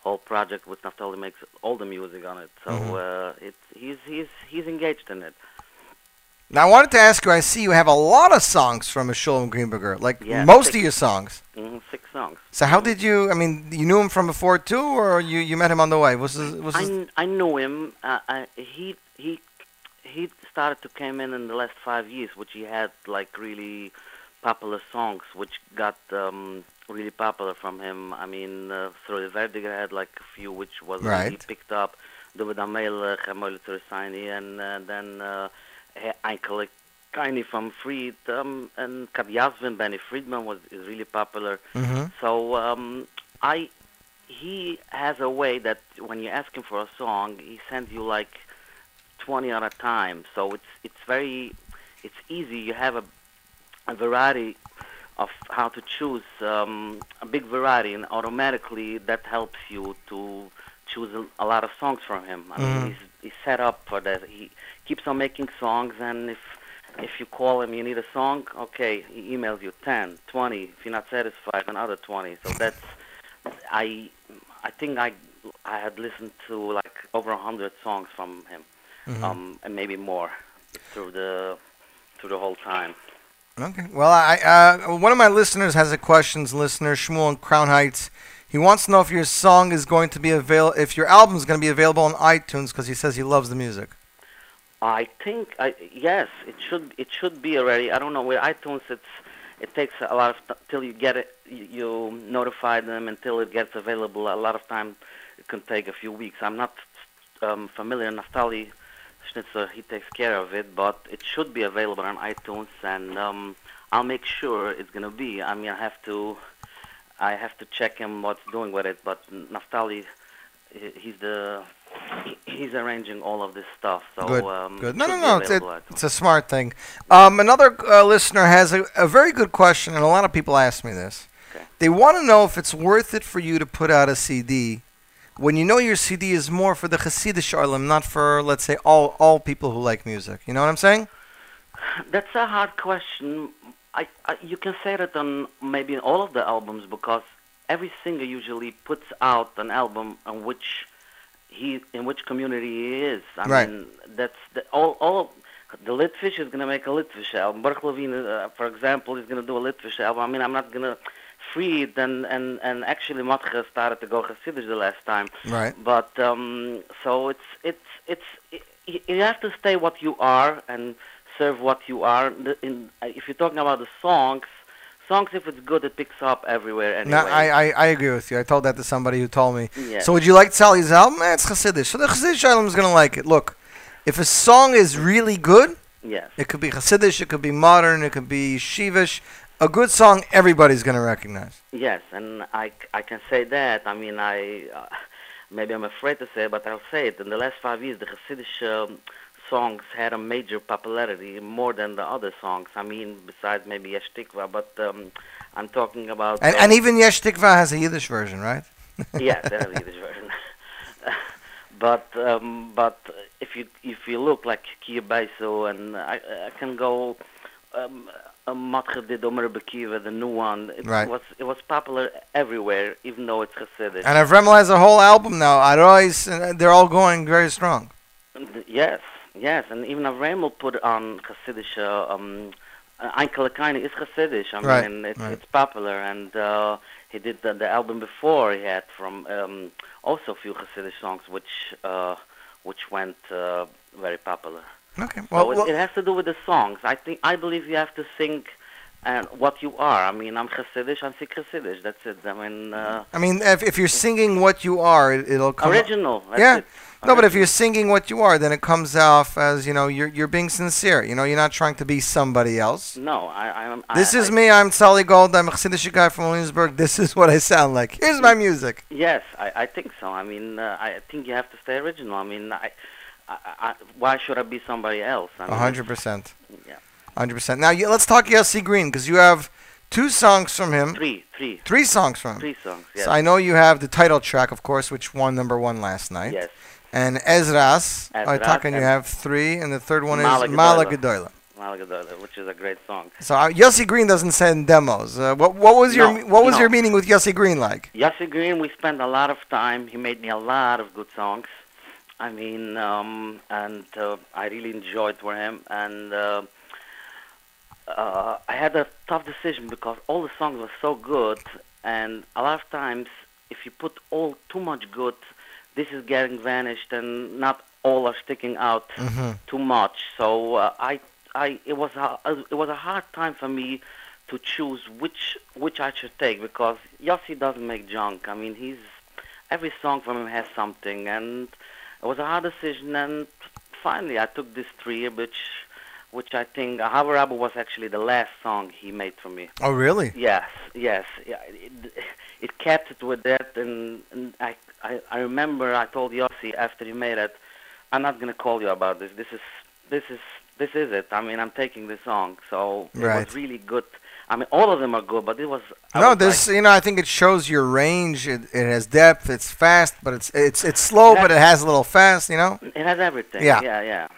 whole project with Naftali makes all the music on it. So Mhm. uh, it's he's he's he's engaged in it. Now, I wanted to ask you, I see you have a lot of songs from Mishon Greenberger, like Yeah, most six. of your songs. hmm six songs. So how did you? I mean, you knew him from before too, or you, you met him on the way? Was this, was I, this, I knew him. Uh, I, he he he started to come in in the last five years, which he had like really popular songs, which got um, really popular from him. I mean, uh, through the Vertigo had like a few which was Right. picked up. David Amel, Tersaini, and uh, then uh, he- enkele Kaini from Fried, um, and Kat Yasvin, Benny Friedman was is really popular. Mhm. So um, I he has a way that when you ask him for a song, he sends you like 20 at a time. So it's it's very it's easy. You have a a variety of how to choose um, a big variety, and automatically that helps you to choose a, a lot of songs from him. I mean, he's he's set up for that. He keeps on making songs, and if if you call him, you need a song. Okay, he emails you 10, 20. If you're not satisfied, another 20. So that's I I think I I had listened to like over a hundred songs from him, Mhm. um, and maybe more through the through the whole time. Okay. Well, I uh, one of my listeners has a questions. Listener Shmuel in Crown Heights. He wants to know if your song is going to be avail if your album is going to be available on iTunes because he says he loves the music. I think I yes, it should it should be already. I don't know with iTunes. It's it takes a lot of t- till you get it. You, you notify them until it gets available. A lot of time it can take a few weeks. I'm not um, familiar. Naftali Schnitzler he takes care of it, but it should be available on iTunes, and um, I'll make sure it's gonna be. I mean, I have to I have to check him what's doing with it, but Naftali he- he's the he- he's arranging all of this stuff. So good. um, good. No, no, no. It's, it, it's a smart thing. Um, another uh, listener has a, a very good question, and a lot of people ask me this. Okay. They want to know if it's worth it for you to put out a CD when you know your CD is more for the Hasidic Arlim, not for, let's say, all all people who like music. You know what I'm saying? that's a hard question. I, I you can say that on maybe in all of the albums because every singer usually puts out an album on which he in which community he is. I Right. mean, that's the, all all. The Litvish is gonna make a Litvish album. Baruch Levine, uh, for example, is gonna do a Litvish album. I mean, I'm not gonna free it and and and actually Matcha started to go Hasidish the last time. Right. But um, so it's it's it's y- you have to stay what you are and serve what you are. In, if you're talking about the songs, songs if it's good, it picks up everywhere anyway. No, I, I, I agree with you. I told that to somebody who told me. Yeah. So would you like Sally's album? Eh, it's Hasidish. So the Hasidish album's going to like it. Look, if a song is really good, Yes. it could be Hasidish, it could be modern, it could be Shivish. A good song, everybody's going to recognize. Yes, and I, I can say that. I mean, I uh, maybe I'm afraid to say, it, but I'll say it. In the last five years, the Hasidish um, songs had a major popularity more than the other songs. I mean, besides maybe Yesh Tikva, but um, I'm talking about. And, um, and even Yesh Tikva has a Yiddish version, right? yeah, they have a Yiddish version. but um, but if you if you look like Kia and I I can go. Um, um, Matcha did Omer Bekiva, the new one. It Right. was it was popular everywhere, even though it's Hasidic. And Avremel has a whole album now. Arois, they're all going very strong. Yes, yes, and even Avremel put on Hasidic. Uh, um, uh, Einkel is Hasidic. I Right, mean, it's right. it's popular, and uh, he did the, the album before he had from um, also a few Hasidic songs, which uh, which went uh, very popular. Okay. So Well, it, well it has to do with the songs. I think I believe you have to sing and what you are. I mean, I'm Hasidic. I'm sick Hasidic. That's it. I mean, uh, I mean, if, if you're singing what you are, it, it'll come. original. That's yeah. it. No, but if you're singing what you are, then it comes off as you know you're you're being sincere. You know, you're not trying to be somebody else. No, I, I'm. This I, is I, me. I'm Sally Gold. I'm a Chassidish guy from Williamsburg. This is what I sound like. Here's my music. Yes, I, I think so. I mean, uh, I think you have to stay original. I mean, I, I, I, why should I be somebody else? I A mean, hundred percent. Yeah. Hundred percent. Now you, let's talk Yossi Green because you have two songs from him. Three, three. Three songs from him. three songs. Yes. So I know you have the title track, of course, which won number one last night. Yes. And Ezras, I Ezras talk, and you have three, and the third one is Mala Mala Gedola. Gedola. Which is a great song. So uh, Yossi Green doesn't send demos. Uh, what what was your No, what was no. your meeting with Yossi Green like? Yossi Green, we spent a lot of time. He made me a lot of good songs. I mean, um, and uh, I really enjoyed for him. And uh, uh, I had a tough decision because all the songs were so good. And a lot of times, if you put all too much good, this is getting vanished, and not all are sticking out Mhm. too much. So uh, I, I, it was a, it was a hard time for me to choose which which I should take because Yossi doesn't make junk. I mean, he's every song from him has something, and it was a hard decision. And finally, I took this three, which which I think Havarabu was actually the last song he made for me. Oh, really? Yes, yes. It, kept it with that, and, and I, I, I remember I told Yossi after he made it, I'm not gonna call you about this. This is, this is, this is it. I mean, I'm taking this song, so it was really good. I mean, all of them are good, but it was. I No, was this like- you know I think it shows your range. It, it has depth. It's fast, but it's it's it's slow, but it has a little fast. You know. it has everything. Yeah. yeah, yeah.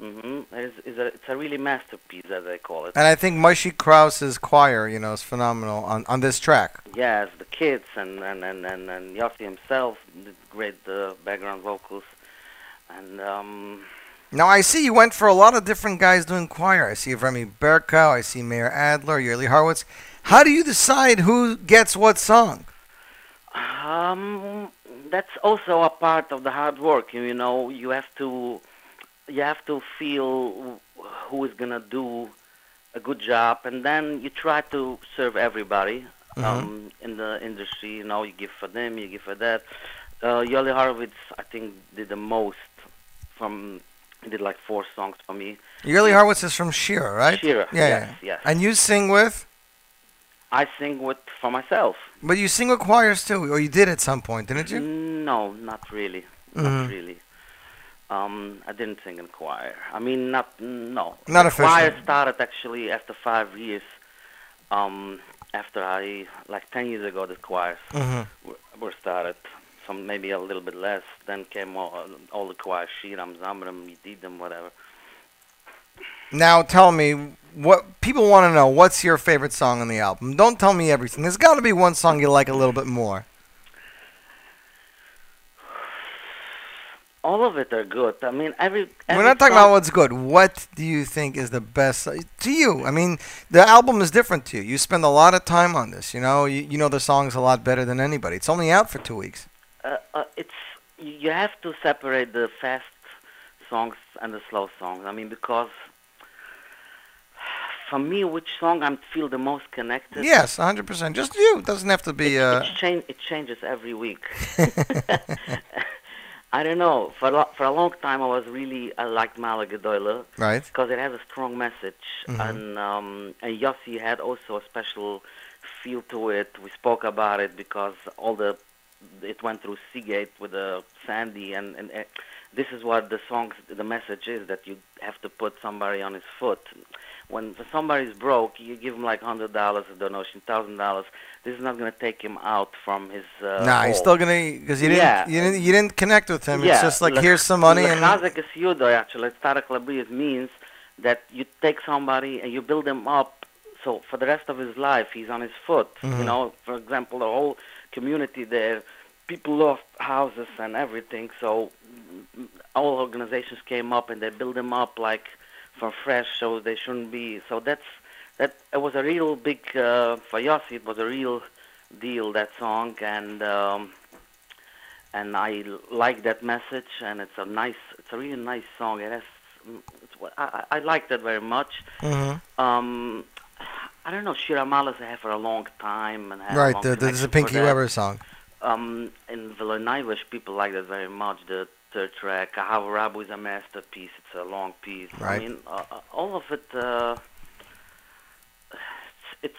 Hmm It's, it's, a, it's a really masterpiece, as they call it. And I think Moshe Krause's choir, you know, is phenomenal on, on this track. Yes, the kids and and and and, and Yossi himself did great uh, background vocals, and um, Now I see you went for a lot of different guys doing choir. I see Remy Berkow, I see Meir Adler, Yoli Horowitz. How do you decide who gets what song? Um, that's also a part of the hard work. You know, you have to, you have to feel who is gonna do a good job, and then you try to serve everybody um, in the industry. You know, you give for them, you give for that. Uh, Yoli Horowitz, I think, did the most. From he did like four songs for me. Yoli Horowitz is from Shira, right? Shira, Yeah, yes, yeah. yes. And you sing with, I sing with for myself. but you sing with choirs too, or you did at some point, didn't you? No, not really. Mhm. Not really. Um, I didn't sing in choir. I mean, not no. Not the choir started actually after five years. Um, after I like ten years ago, the choirs Mhm. were, started. Some maybe a little bit less. Then came all, all the choirs, Shiram, Zamram, Yedidim, whatever. Now tell me what people want to know. What's your favorite song on the album? Don't tell me everything. There's got to be one song you like a little bit more. All of it are good. I mean, every. every We're not talking song- about what's good. What do you think is the best to you? I mean, the album is different to you. You spend a lot of time on this. You know, you, you know the songs a lot better than anybody. It's only out for two weeks. uh, uh, it's you have to separate the fast songs and the slow songs. I mean, because for me, which song I feel the most connected? Yes, 100%. Just you. It doesn't have to be. Uh, It, change, it changes every week. I don't know. For a lo- for a long time, I was really I liked Malaga Doyle, right. because it has a strong message, Mhm. and um, and Yossi had also a special feel to it. We spoke about it because all the it went through Seagate with the Sandy, and and uh, this is what the song, the message is that you have to put somebody on his foot. When somebody's broke, you give him like hundred dollars a donation, thousand dollars. This is not going to take him out from his. Uh, nah, he's still gonna because you didn't Yeah. you didn't you didn't connect with him. Yeah, It's just like lech- here's some money and lechazek es yudo, actually, Tarek Labiyas means that you take somebody and you build him up. So for the rest of his life, he's on his foot. You Mhm. know, for example, the whole community there, people lost houses and everything. So all organizations came up and they build him up like from fresh. So they shouldn't be. So that's that. It was a real big uh, for Yossi. It was a real deal that song and. Um, and I like that message, and it's a nice, it's a really nice song. It has, it's, I, I like that very much. Mhm. Um, I don't know, Shira Malas I have for a long time, and I have a right. The, the, there's a Pinky. Weber song. Um, in Villanaivish, people like that very much. The third track, Rabu is a masterpiece. It's a long piece. Right. I mean, uh, uh, all of it. Uh, it's, it's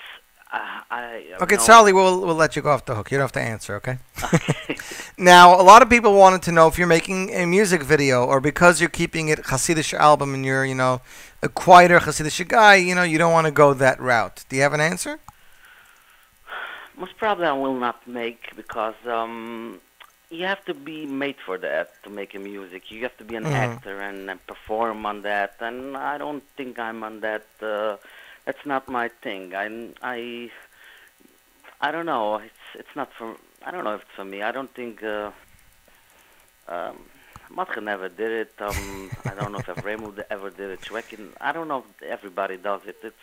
uh, I. Okay, know- Sally, we'll we'll let you go off the hook. You don't have to answer, okay? now, a lot of people wanted to know if you're making a music video or because you're keeping it Hasidic album and you're, you know, a quieter Hasidic guy, you know, you don't want to go that route. Do you have an answer? Most probably I will not make because um, you have to be made for that to make a music. You have to be an Mhm. actor and, and perform on that, and I don't think I'm on that. Uh, that's not my thing. I I I don't know. It's it's not for. I don't know if it's for me. I don't think. Uh, um, Matke never did it. Um, I don't know if Evremu ever did it. Schwekin. I don't know if everybody does it. It's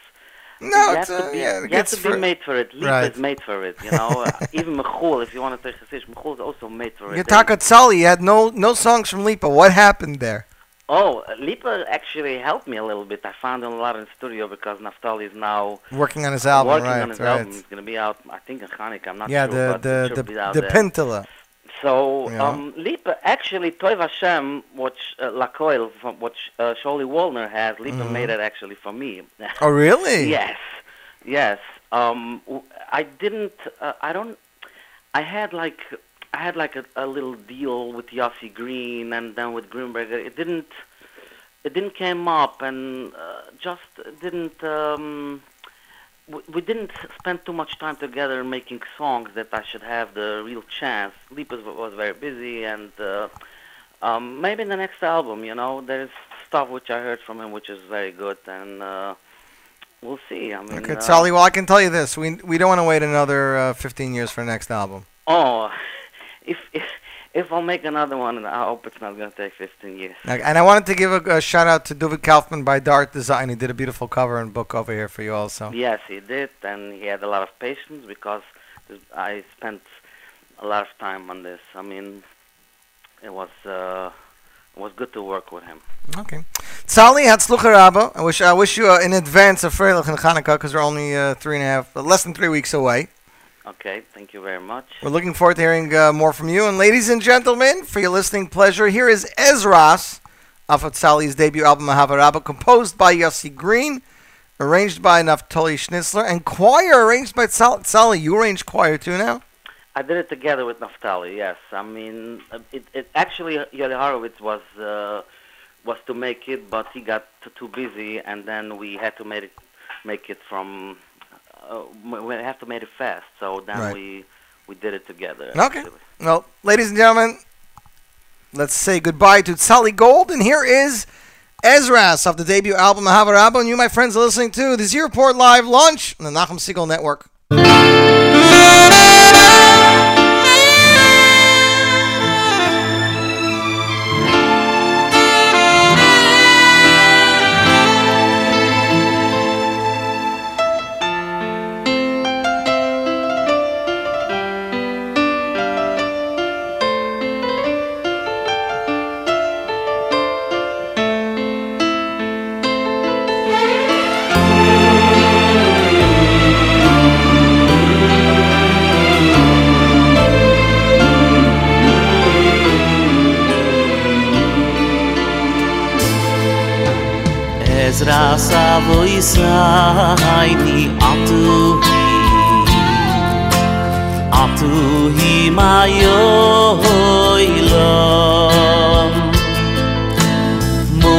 No, you it's, have to uh, be, yeah, it you have to be made for it. Leap Right. is made for it, you know. Uh, even Mechul, if you want to take a fish, Mechul is also made for it. You talk at Sally, you had no no songs from Lipa. What happened there? Oh, Lipa actually helped me a little bit. I found him a lot in the studio because Naftali is now Working on his album, working right, on his right. album. It's going to be out, I think, in Hanukkah. I'm not yeah, sure, the but it the the, be the there. So, Yeah. um, Lipa, actually, Toiv Hashem, which uh, Lakoil, from which uh, Wallner has, Lipa Mhm. made it actually for me. Oh, really? yes, yes. Um, I didn't. Uh, I don't. I had like I had like a, a little deal with Yossi Green and then with Greenberger. It didn't. It didn't came up and uh, just didn't. Um, we, didn't spend too much time together making songs that I should have the real chance. Lipas wa- was very busy, and uh, um, maybe in the next album, you know, there's stuff which I heard from him which is very good, and uh, we'll see. I mean, Okay, uh, Sally. Well, I can tell you this: we we don't want to wait another uh, 15 years for the next album. Oh, if if if I'll make another one, I hope it's not going to take 15 years. And I wanted to give a, a shout out to David Kaufman by Dart Design. He did a beautiful cover and book over here for you also. Yes, he did, and he had a lot of patience because I spent a lot of time on this. I mean, it was uh, it was good to work with him. Okay. Sally Hatzlucha Rabba. I wish I wish you uh, in advance a Freilich and Hanukkah because we're only uh, three and a half, uh, less than three weeks away. Okay, thank you very much. We're looking forward to hearing uh, more from you. And ladies and gentlemen, for your listening pleasure, here is Ezras off of Sally's debut album Mahavarabba, composed by Yossi Green, arranged by Naftali Schnitzler, and choir arranged by Sal- Sally. You arranged choir too now? I did it together with Naftali. Yes, I mean, it, it actually Yoli Horowitz was uh, was to make it, but he got too busy, and then we had to make it make it from uh, we have to make it fast. So then right. we we did it together. Okay. Actually. Well, ladies and gentlemen, let's say goodbye to Sally Gold, and here is Ezras of the debut album Mahavarabba. And you, my friends, are listening to the Z Report Live launch on the Nachum Segal Network. sai ni atu hi atu hi mayo ilo mo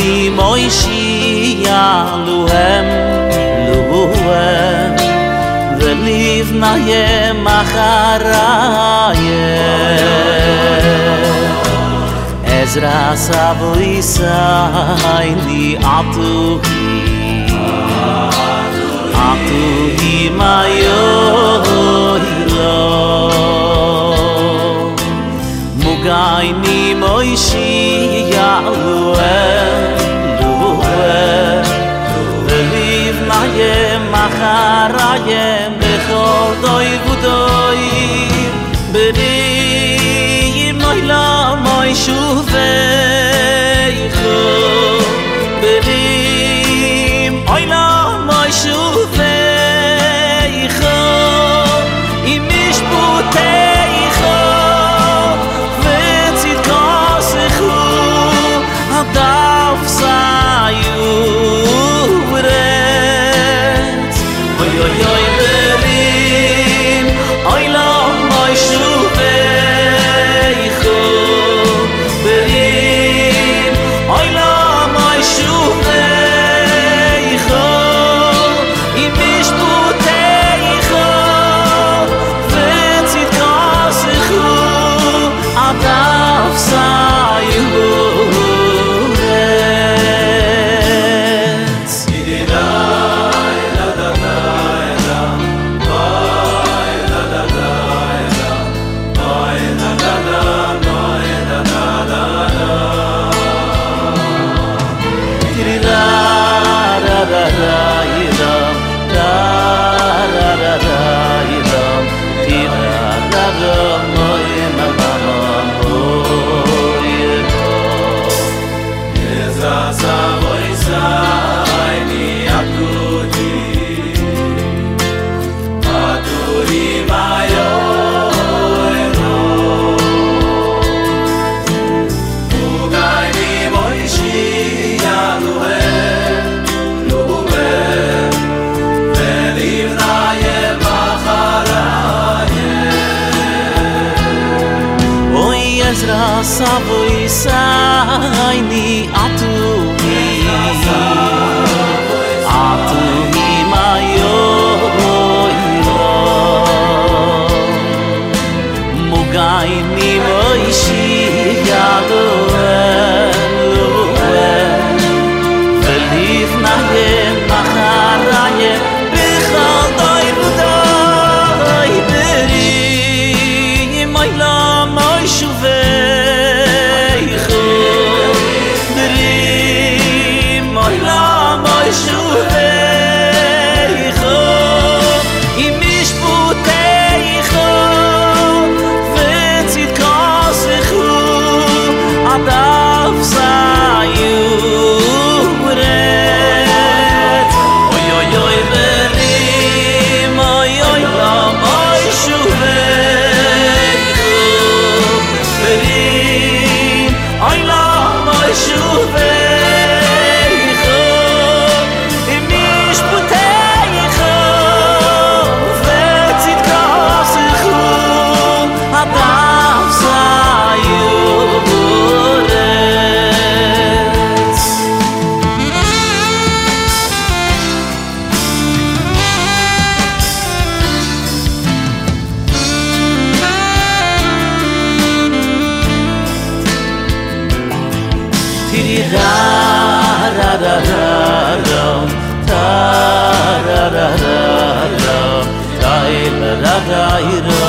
ni mo shi ya lu hem lu na ye ma ye Ezra sa voisa di atu hi gi mayor dir lo ni moy ya u a loher tu vi maye ma kharagem bezo doy gutoy be ni gi moy lor Ta-ra-ra-ra-ra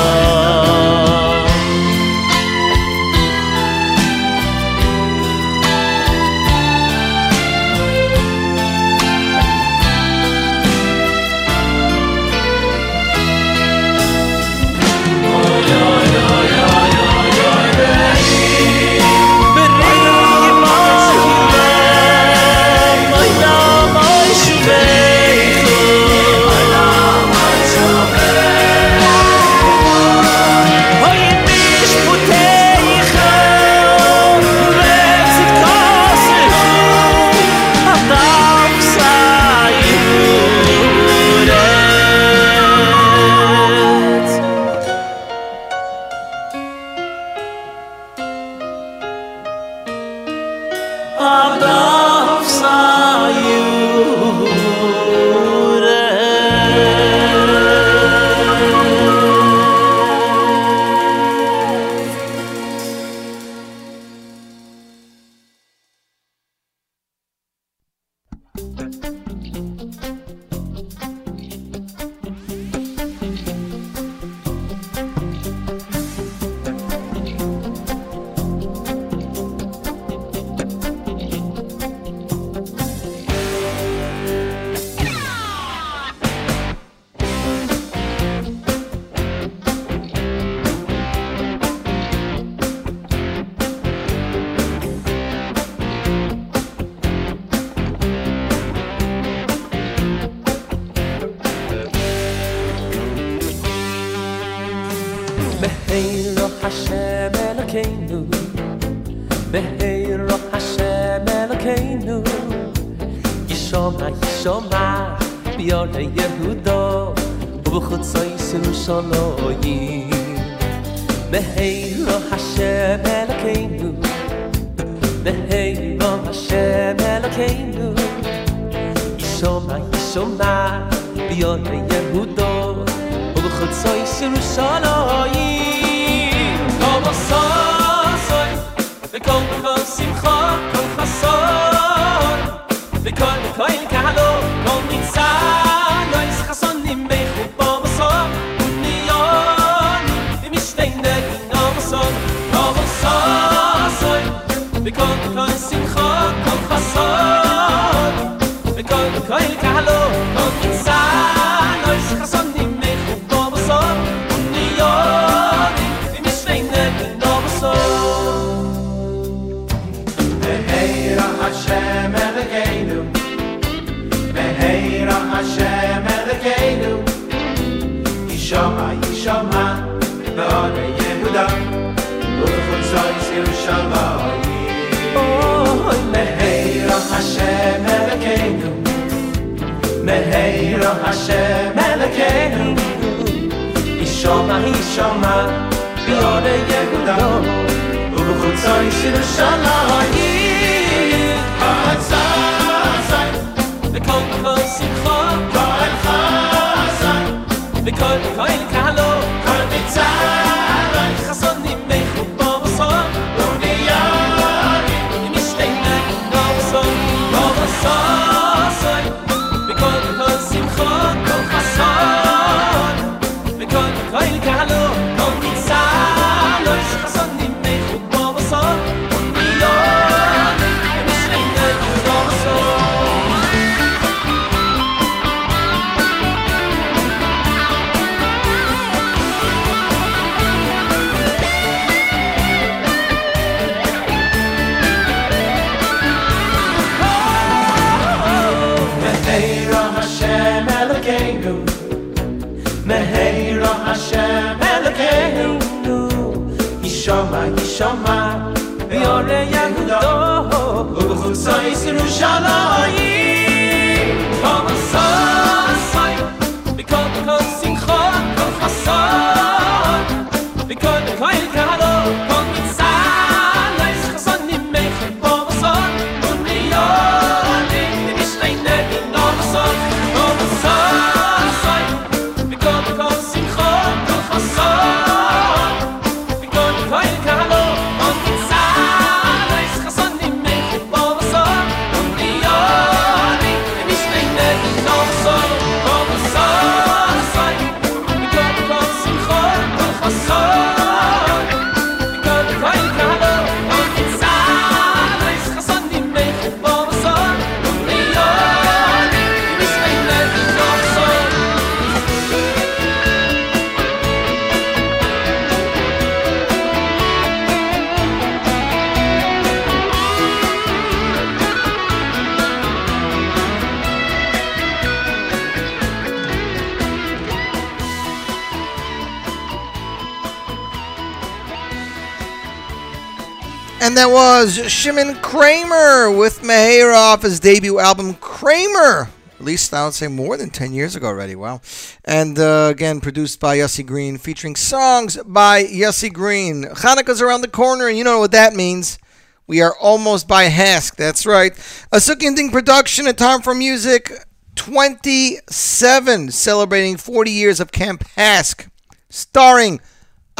Shimon Kramer with Meher off his debut album Kramer. Released, I would say, more than 10 years ago already. Wow. And uh, again, produced by Yossi Green, featuring songs by Yossi Green. Hanukkah's around the corner, and you know what that means. We are almost by HASC. That's right. A Suki Ding production, a time for music 27, celebrating 40 years of Camp HASC. Starring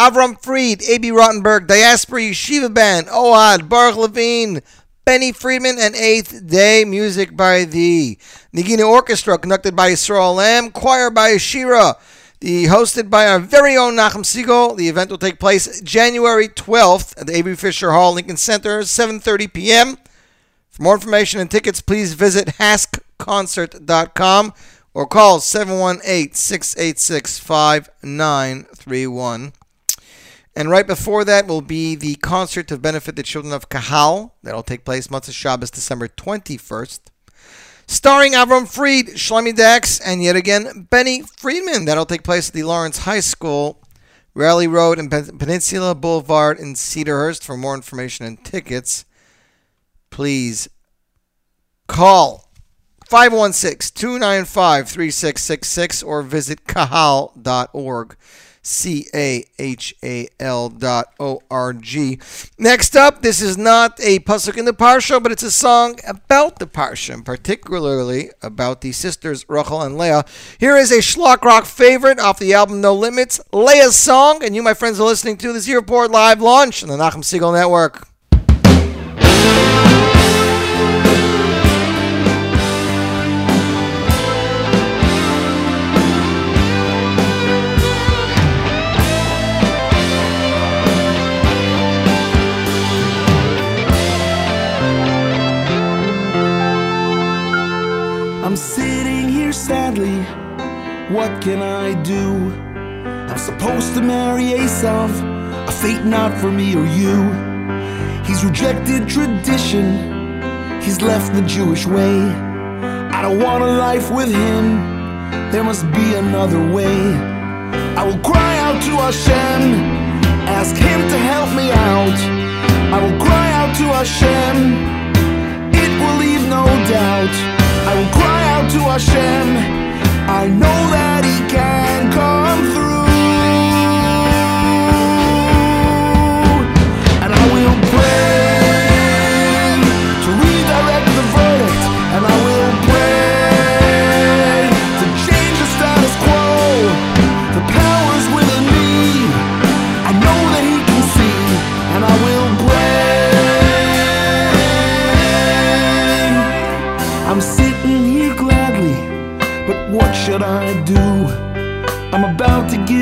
Avram Fried, Abie Rotenberg, Diaspora Yeshiva Band, Ohad, Baruch Levine, Benny Friedman, and Eighth Day. Music by the Nagina Orchestra, conducted by Yisroel Lamm, choir by Shira. The hosted by our very own Nachum Segal. The event will take place January 12th at the Avery Fisher Hall, Lincoln Center, 7:30 p.m. For more information and tickets, please visit hascconcert.com or call 718-686-5931. And right before that will be the concert to benefit the children of Cahal. That'll take place Motzei Shabbos, December 21st. Starring Avram Fried, Shloime Dachs, and yet again Benny Friedman. That'll take place at the Lawrence High School, Reilly Road and Peninsula Boulevard in Cedarhurst. For more information and tickets, please call 516 295 3666 or visit cahal.org. C A H A L dot O R G. Next up, this is not a pasuk in the parsha, but it's a song about the parsha, and particularly about the sisters Rachel and Leah. Here is a Shlock Rock favorite off the album No Limits, Leah's song, and you, my friends, are listening to the Z Report live launch on the Nachum Segal Network. I'm sitting here sadly. What can I do? I'm supposed to marry Esav, a fate not for me or you. He's rejected tradition, he's left the Jewish way. I don't want a life with him, there must be another way. I will cry out to Hashem, ask him to help me out. I will cry out to Hashem, it will leave no doubt. I will cry out to Hashem. I know that He can come through.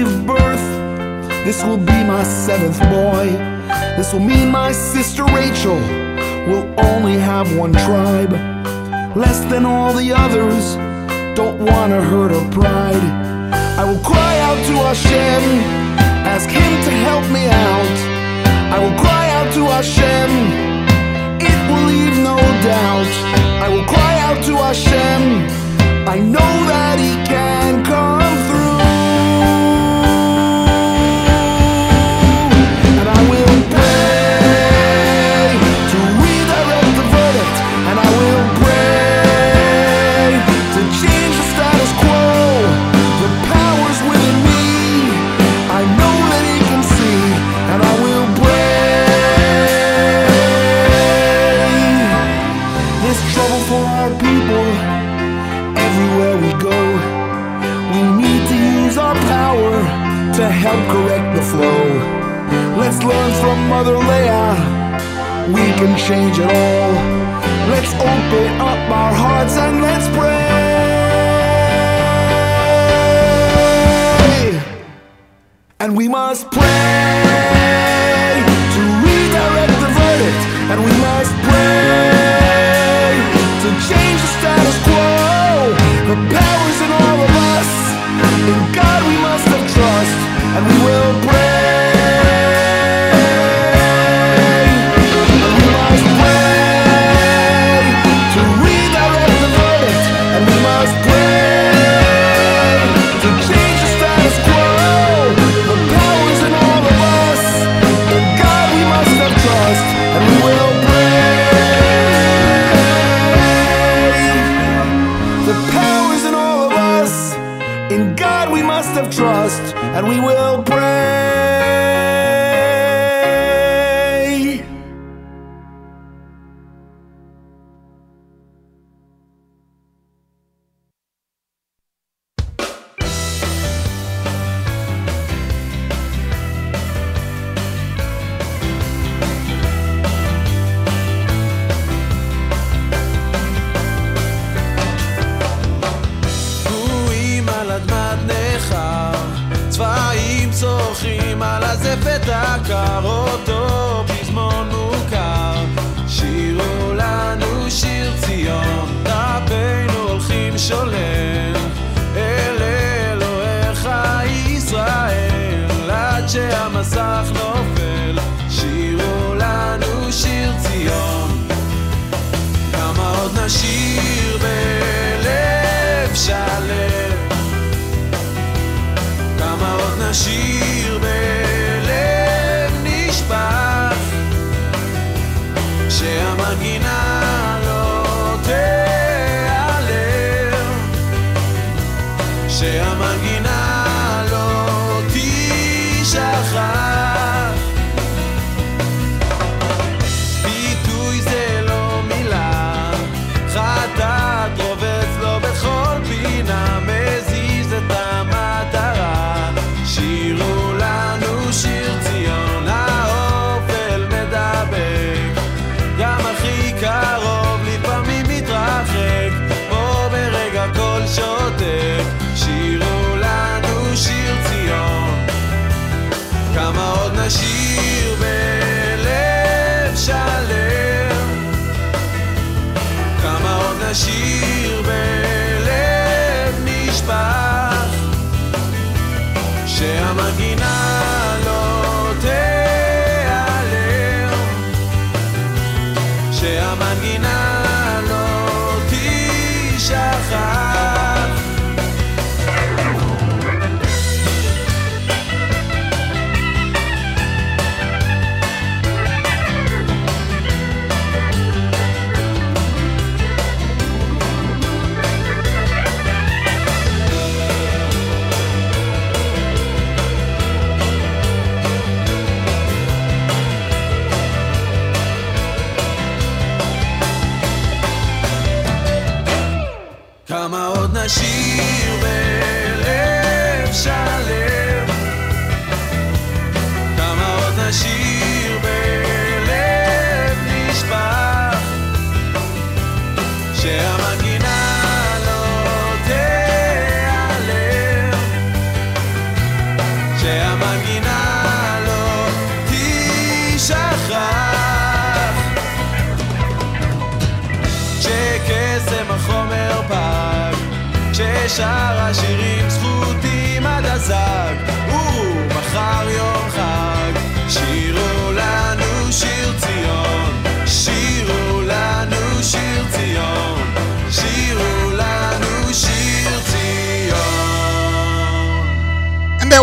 Give birth. This will be my seventh boy. This will mean my sister Rachel will only have one tribe. Less than all the others. Don't wanna hurt her pride. I will cry out to Hashem, ask Him to help me out. I will cry out to Hashem it will leave no doubt. I will cry out to Hashem. I know that He can come Mother Leah. We can change it all. Let's open up our hearts and let's pray. And we must pray to redirect the verdict. And we must pray to change the status quo. The powers in all of us. In God we must have trust. And we will pray. she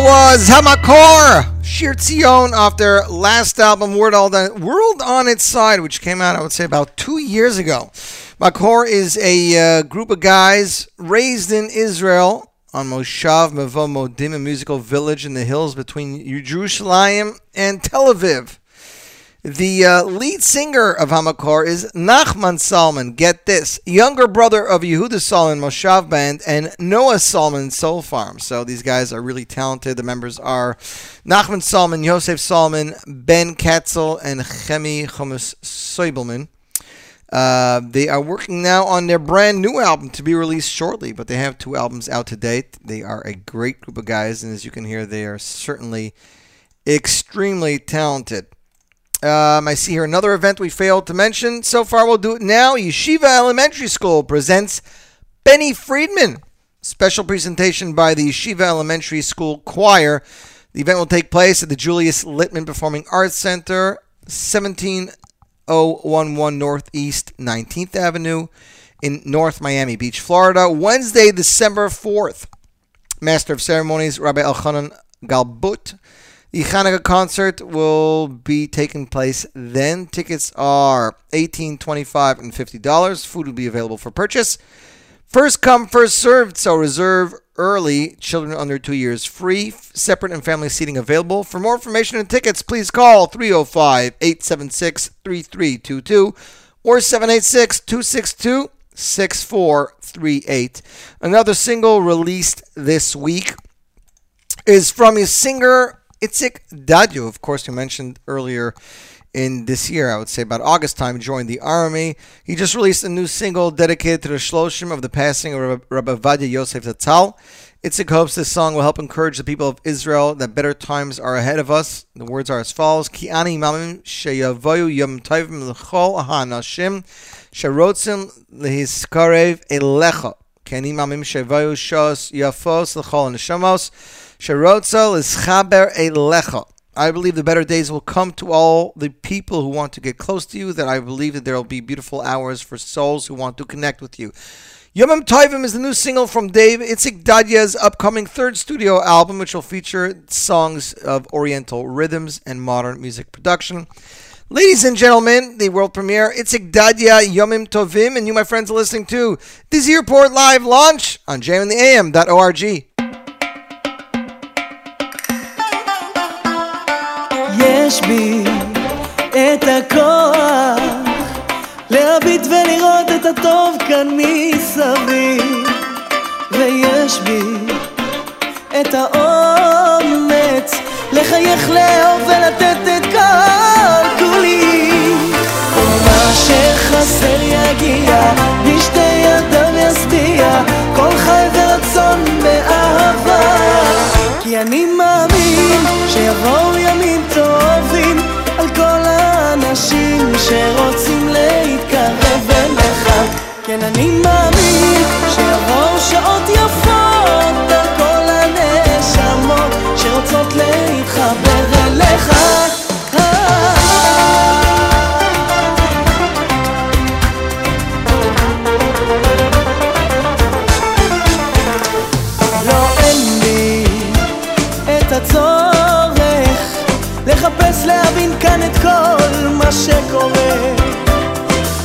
was Hamakor, Shir Tzion, off their last album, World on, World on Its Side, which came out, I would say, about two years ago. Makor is a uh, group of guys raised in Israel on Moshav Mevo Modim, a musical village in the hills between Jerusalem and Tel Aviv. The uh, lead singer of Hamakor is Nachman Solomon. Get this, younger brother of Yehuda Solomon Moshav Band and Noah Solomon Soul Farm. So these guys are really talented. The members are Nachman Solomon, Yosef Solomon, Ben Katzel, and Chemi Chomus Soibelman. Uh, they are working now on their brand new album to be released shortly, but they have two albums out to date. They are a great group of guys, and as you can hear, they are certainly extremely talented. Um, I see here another event we failed to mention. So far, we'll do it now. Yeshiva Elementary School presents Benny Friedman. Special presentation by the Yeshiva Elementary School Choir. The event will take place at the Julius Littman Performing Arts Center, 17011 Northeast 19th Avenue in North Miami Beach, Florida, Wednesday, December 4th. Master of Ceremonies, Rabbi Elchanan Galbut. The Hanukkah concert will be taking place then. Tickets are $18, $25, and $50. Food will be available for purchase. First come, first served, so reserve early. Children under two years free. Separate and family seating available. For more information and tickets, please call 305 876 3322 or 786 262 6438. Another single released this week is from his singer Itzik Dadya. Of course, you mentioned earlier in this year, I would say about August time, joined the army. He just released a new single dedicated to the Shloshim of the passing of Rabbi Ovadia Yosef Zatzal. Itzik hopes this song will help encourage the people of Israel that better times are ahead of us. The words are as follows: Ki ani mamim sheyavoyu yom tovim l'chol ha'anashim sherotzim lehiskarev elecha. Ki ani mamim sheyavoyu shos yafos l'chol neshamos sherotza l'schaber elecha. I believe the better days will come to all the people who want to get close to you. That I believe that there will be beautiful hours for souls who want to connect with you. Yomim Tovim is the new single from Dave Itzik Dadya's upcoming third studio album, which will feature songs of Oriental rhythms and modern music production. Ladies and gentlemen, the world premiere Itzik Dadya Yomim Tovim, and you, my friends, are listening to the Z Report Live launch on jmintheam.org. יש בי את הכוח להביט ולראות את הטוב כאן מסביב. ויש בי את האומץ לחייך לאהוב ולתת את כל כולי. מה שחסר יגיע בשתי ידיו ישביע כל חי ורצון באהבה. כי אני מאמין שיבואו שרוצים שקורה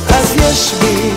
אז יש בי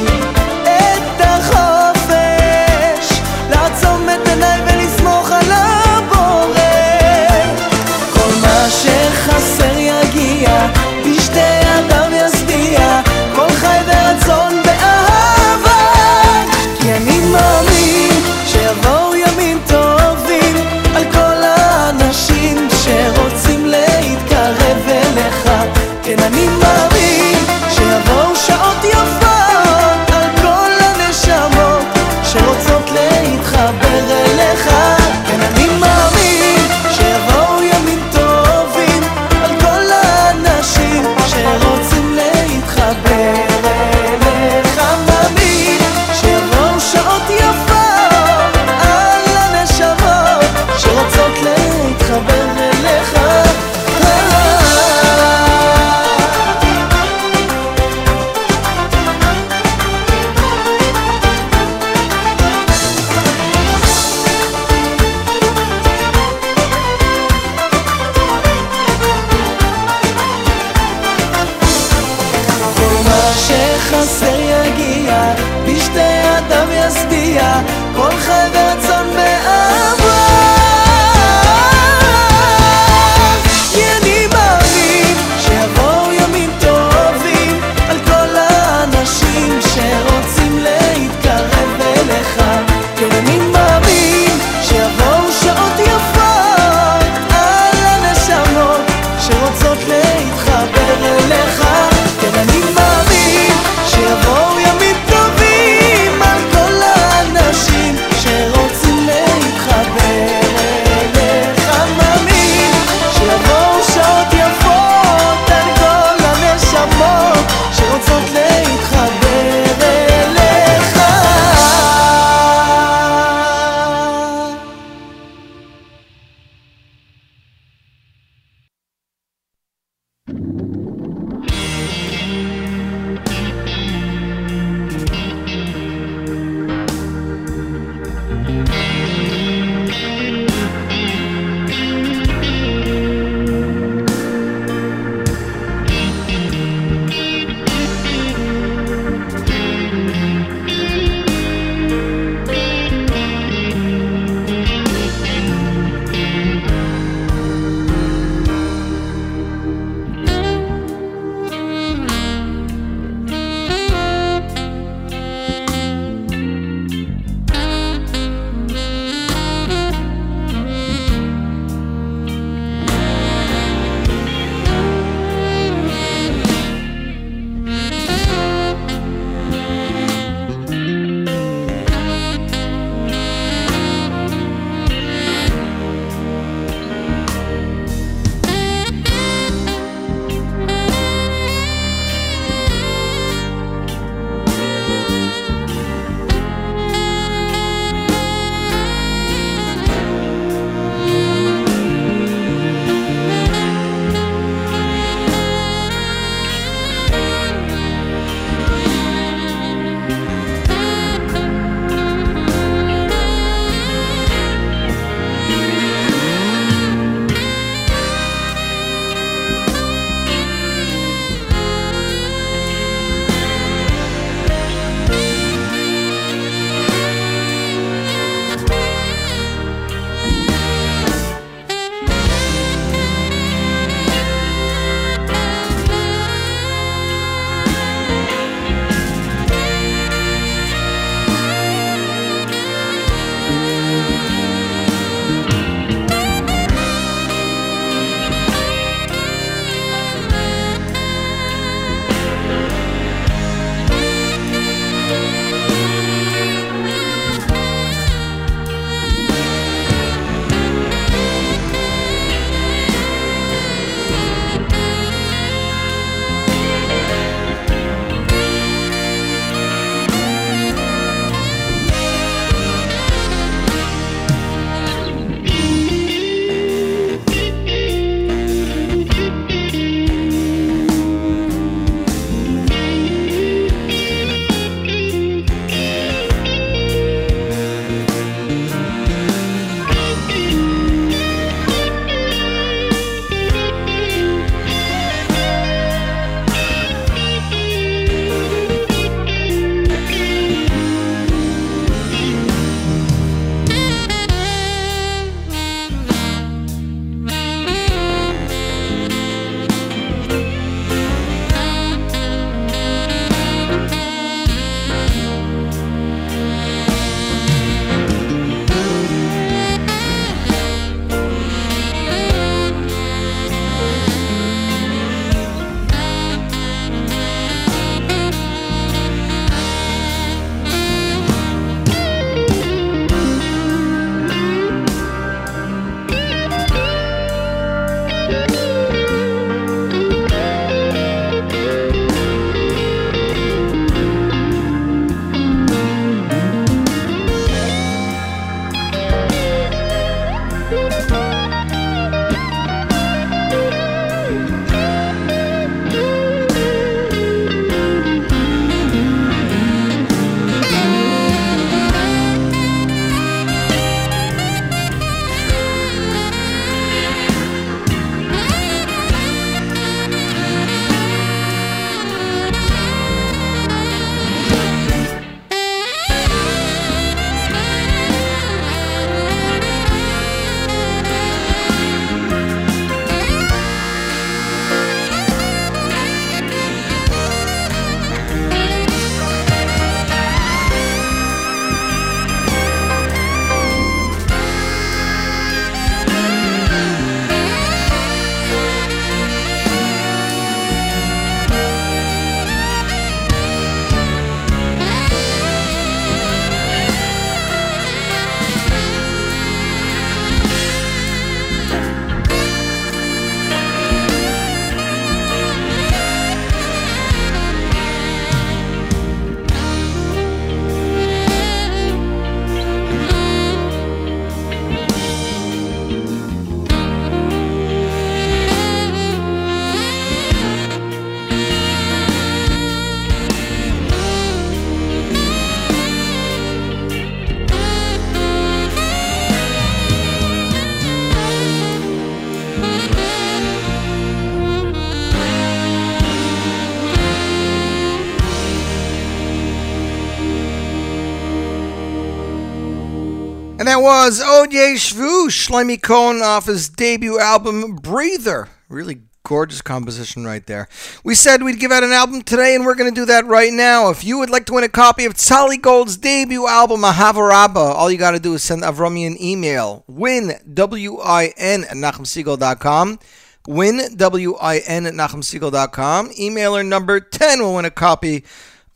that was Odye Shvu, Shlomi Cohen off his debut album Breather. Really gorgeous composition right there. We said we'd give out an album today, and we're going to do that right now. If you would like to win a copy of Tzali Gold's debut album, Ahavarabba, all you got to do is send Avrami an email. Win, W-I-N, at NachumSegal.com. Win, W-I-N, at NachumSegal.com. Emailer number 10 will win a copy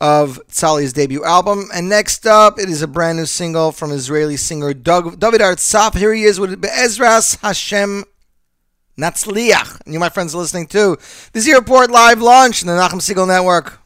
of Tzali's debut album. And next up, it is a brand new single from Israeli singer Doug, David Artsaf. Here he is with Be'ezras Hashem Natzliach. And you, my friends, are listening to the Z Report live launch in the Nachum Segal Network.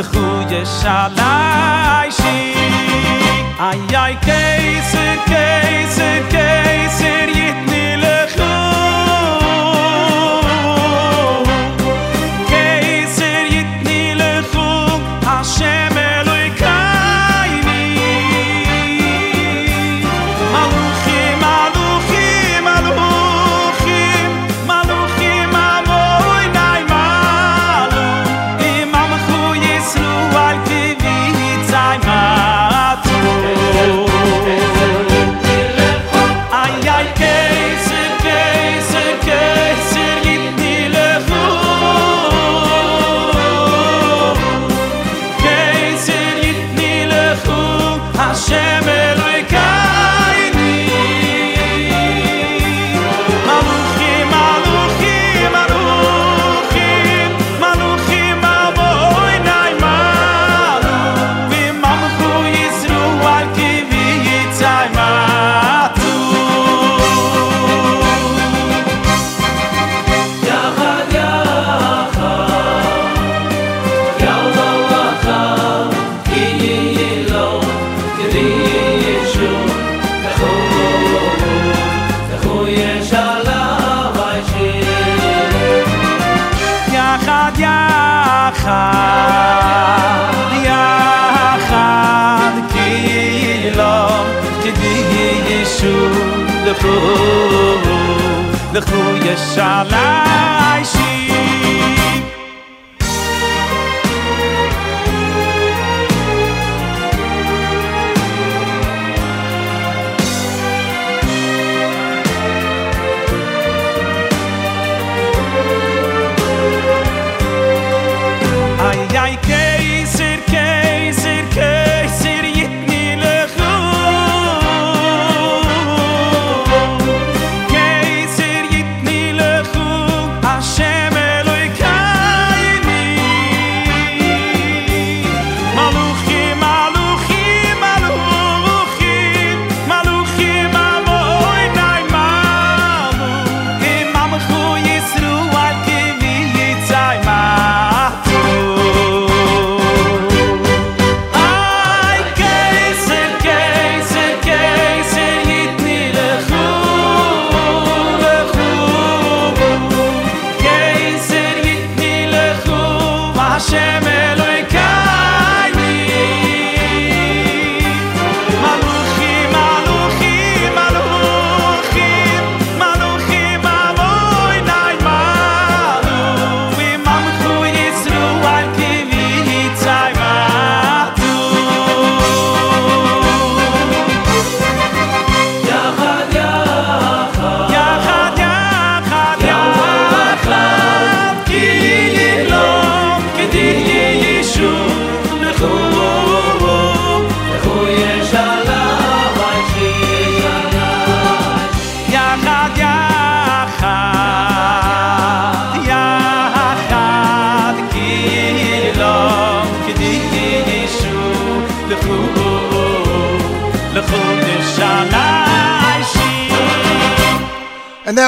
וכו יש עלי ay איי איי קייסר Lechu Yeshala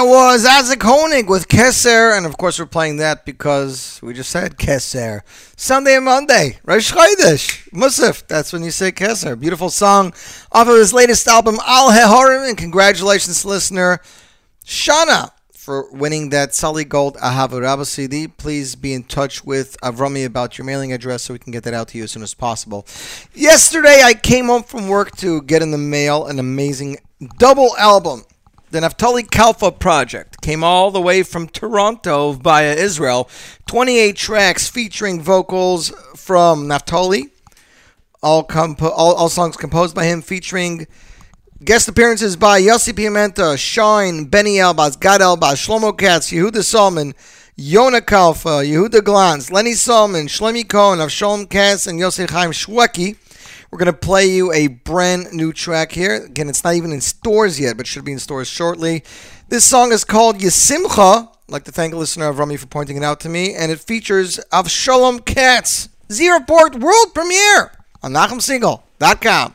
that was Isaac Honig with Kesser, and of course we're playing that because we just said Kesser. Sunday and Monday, Rosh Chodesh, Musaf, that's when you say Kesser. Beautiful song off of his latest album, Al Hehorim, and congratulations, listener, Shana for winning that Tzali Gold Ahavarabba CD. Please be in touch with Avrami about your mailing address so we can get that out to you as soon as possible. Yesterday, I came home from work to get in the mail an amazing double album. The Naftali Kalfa Project came all the way from Toronto via Israel. 28 tracks featuring vocals from Naftali, all, compo- all, all songs composed by him, featuring guest appearances by Yossi Piamenta, Shine, Benny Elbaz, Gad Elbaz, Shlomo Katz, Yehuda Solomon, Yona Kalfa, Yehuda Glanz, Lenny Solomon, Shlomi Cohen, Avshalom Katz, and Yossi Chaim Shwekey. We're going to play you a brand new track here. Again, it's not even in stores yet, but should be in stores shortly. This song is called Yesimcha. I'd like to thank a listener of Rami for pointing it out to me. And it features Avshalom Katz. Z Report World Premiere on NachumSegal.com.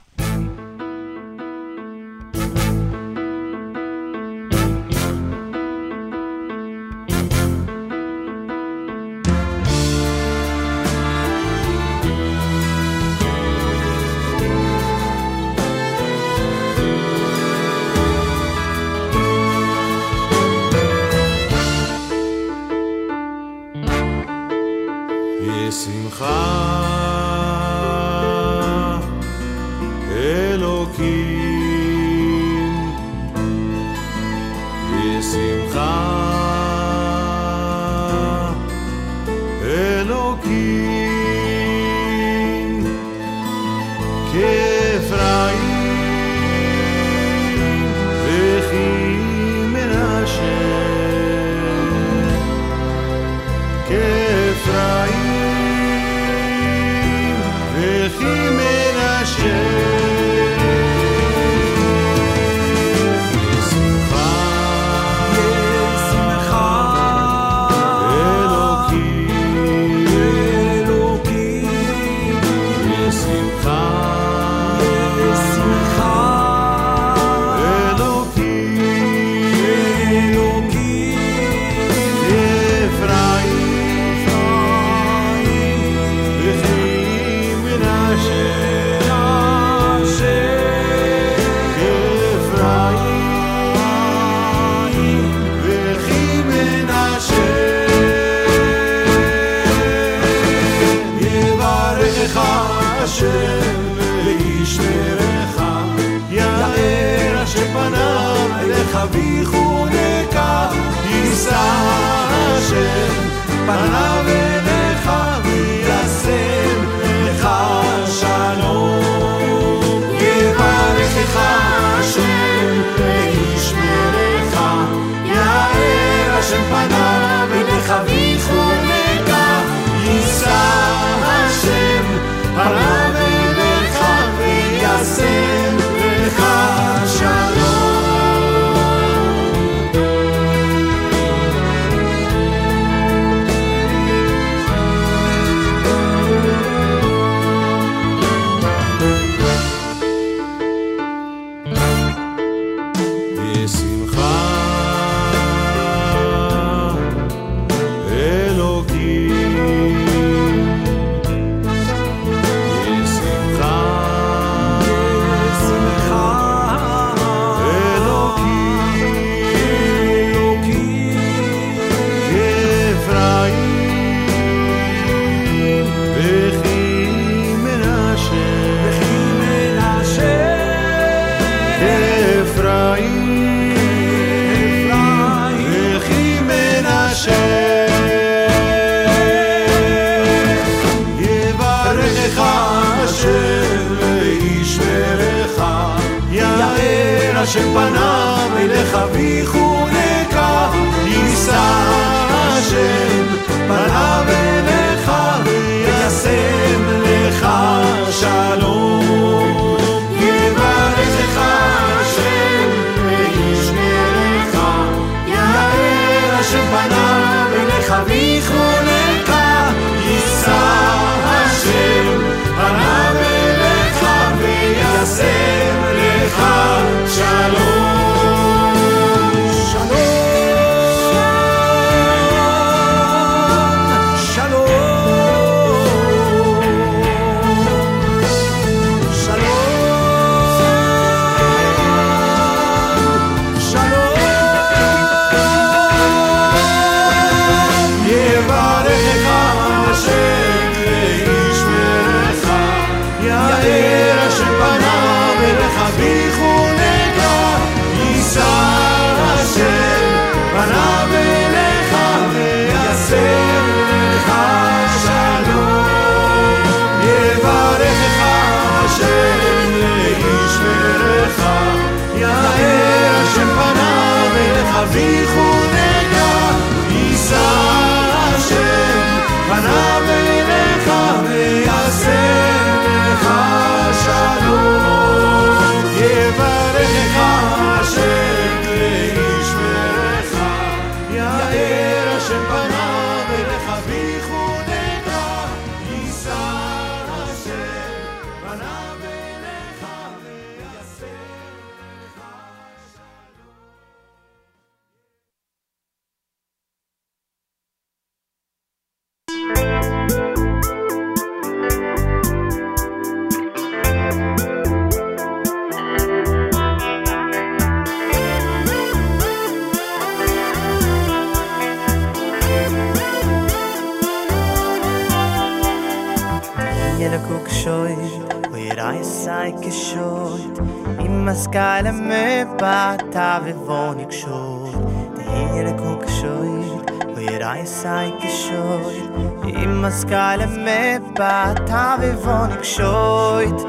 kale me ba ta ve von ik shoyt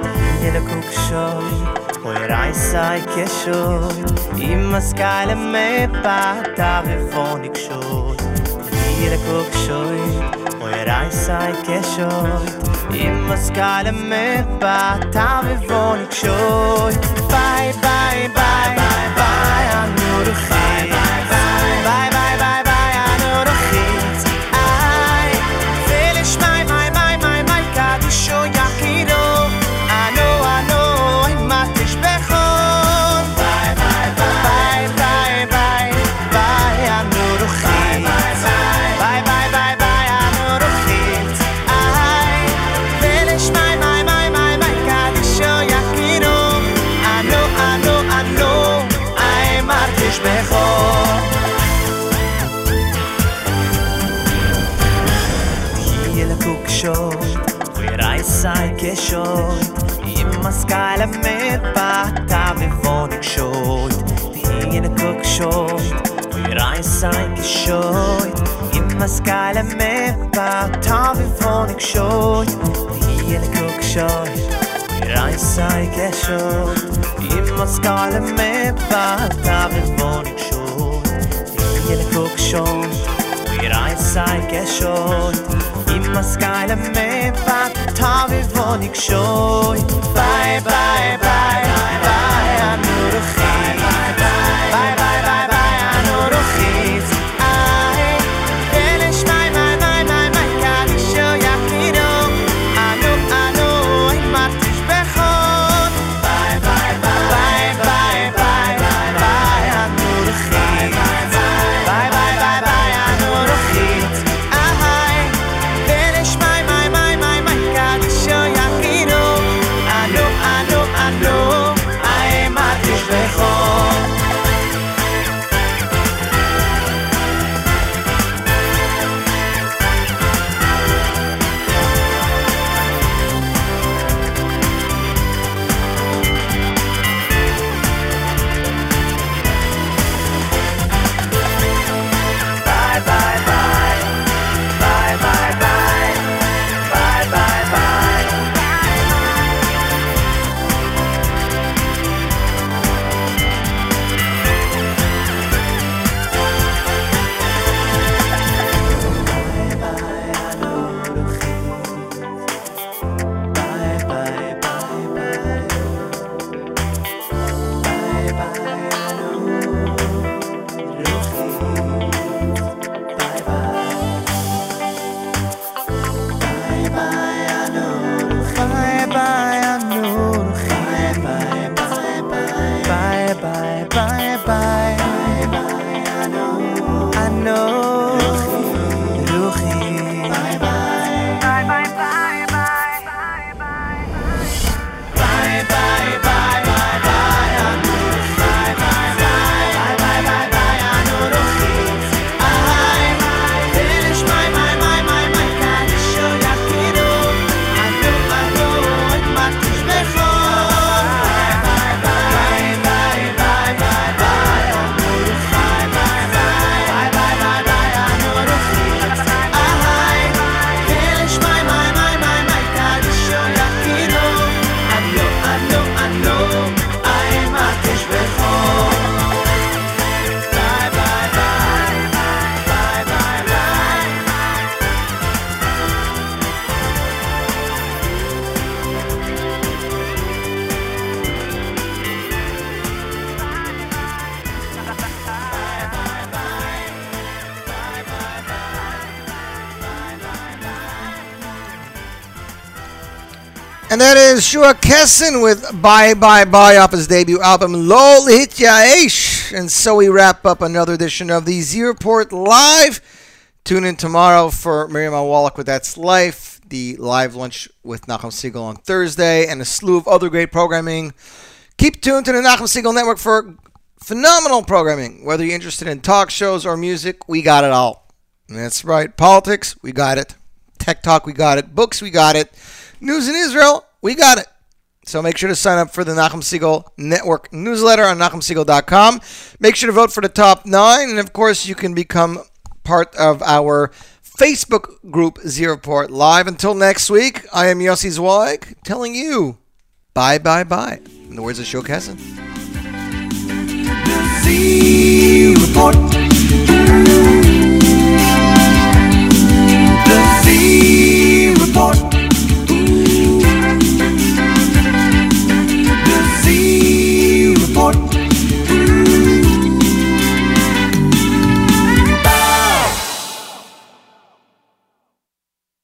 in a kuk shoy oy rai sai ke shoy im mas me ba ta ve von ik in a kuk shoy oy rai sai ke shoy im mas me ba ta ve von ik bye bye bye, bye. shoy. In my sky let me pa time for the shoy. The in the shoy. I say get shoy. In my sky let me pa time for the shoy. The in the shoy. We i say get shoy. In my sky let me pa time for the shoy. Bye bye bye bye bye not a And that is Shua Kessin with Bye Bye Bye off his debut album Lo Yaesh. And so we wrap up another edition of the Z Report Live. Tune in tomorrow for Miriam Al Wallach with That's Life, the live lunch with Nachum Segal on Thursday, and a slew of other great programming. Keep tuned to the Nachum Segal Network for phenomenal programming. Whether you're interested in talk shows or music, we got it all. That's right. Politics, we got it. Tech talk, we got it. Books, we got it. News in Israel, we got it. So make sure to sign up for the Nachum Segal Network newsletter on NachumSegal.com. Make sure to vote for the top nine. And of course, you can become part of our Facebook group, Z Report Live. Until next week, I am Yossi Zweig telling you bye, bye, bye. In the words of Shok The Z Report. The Z Report.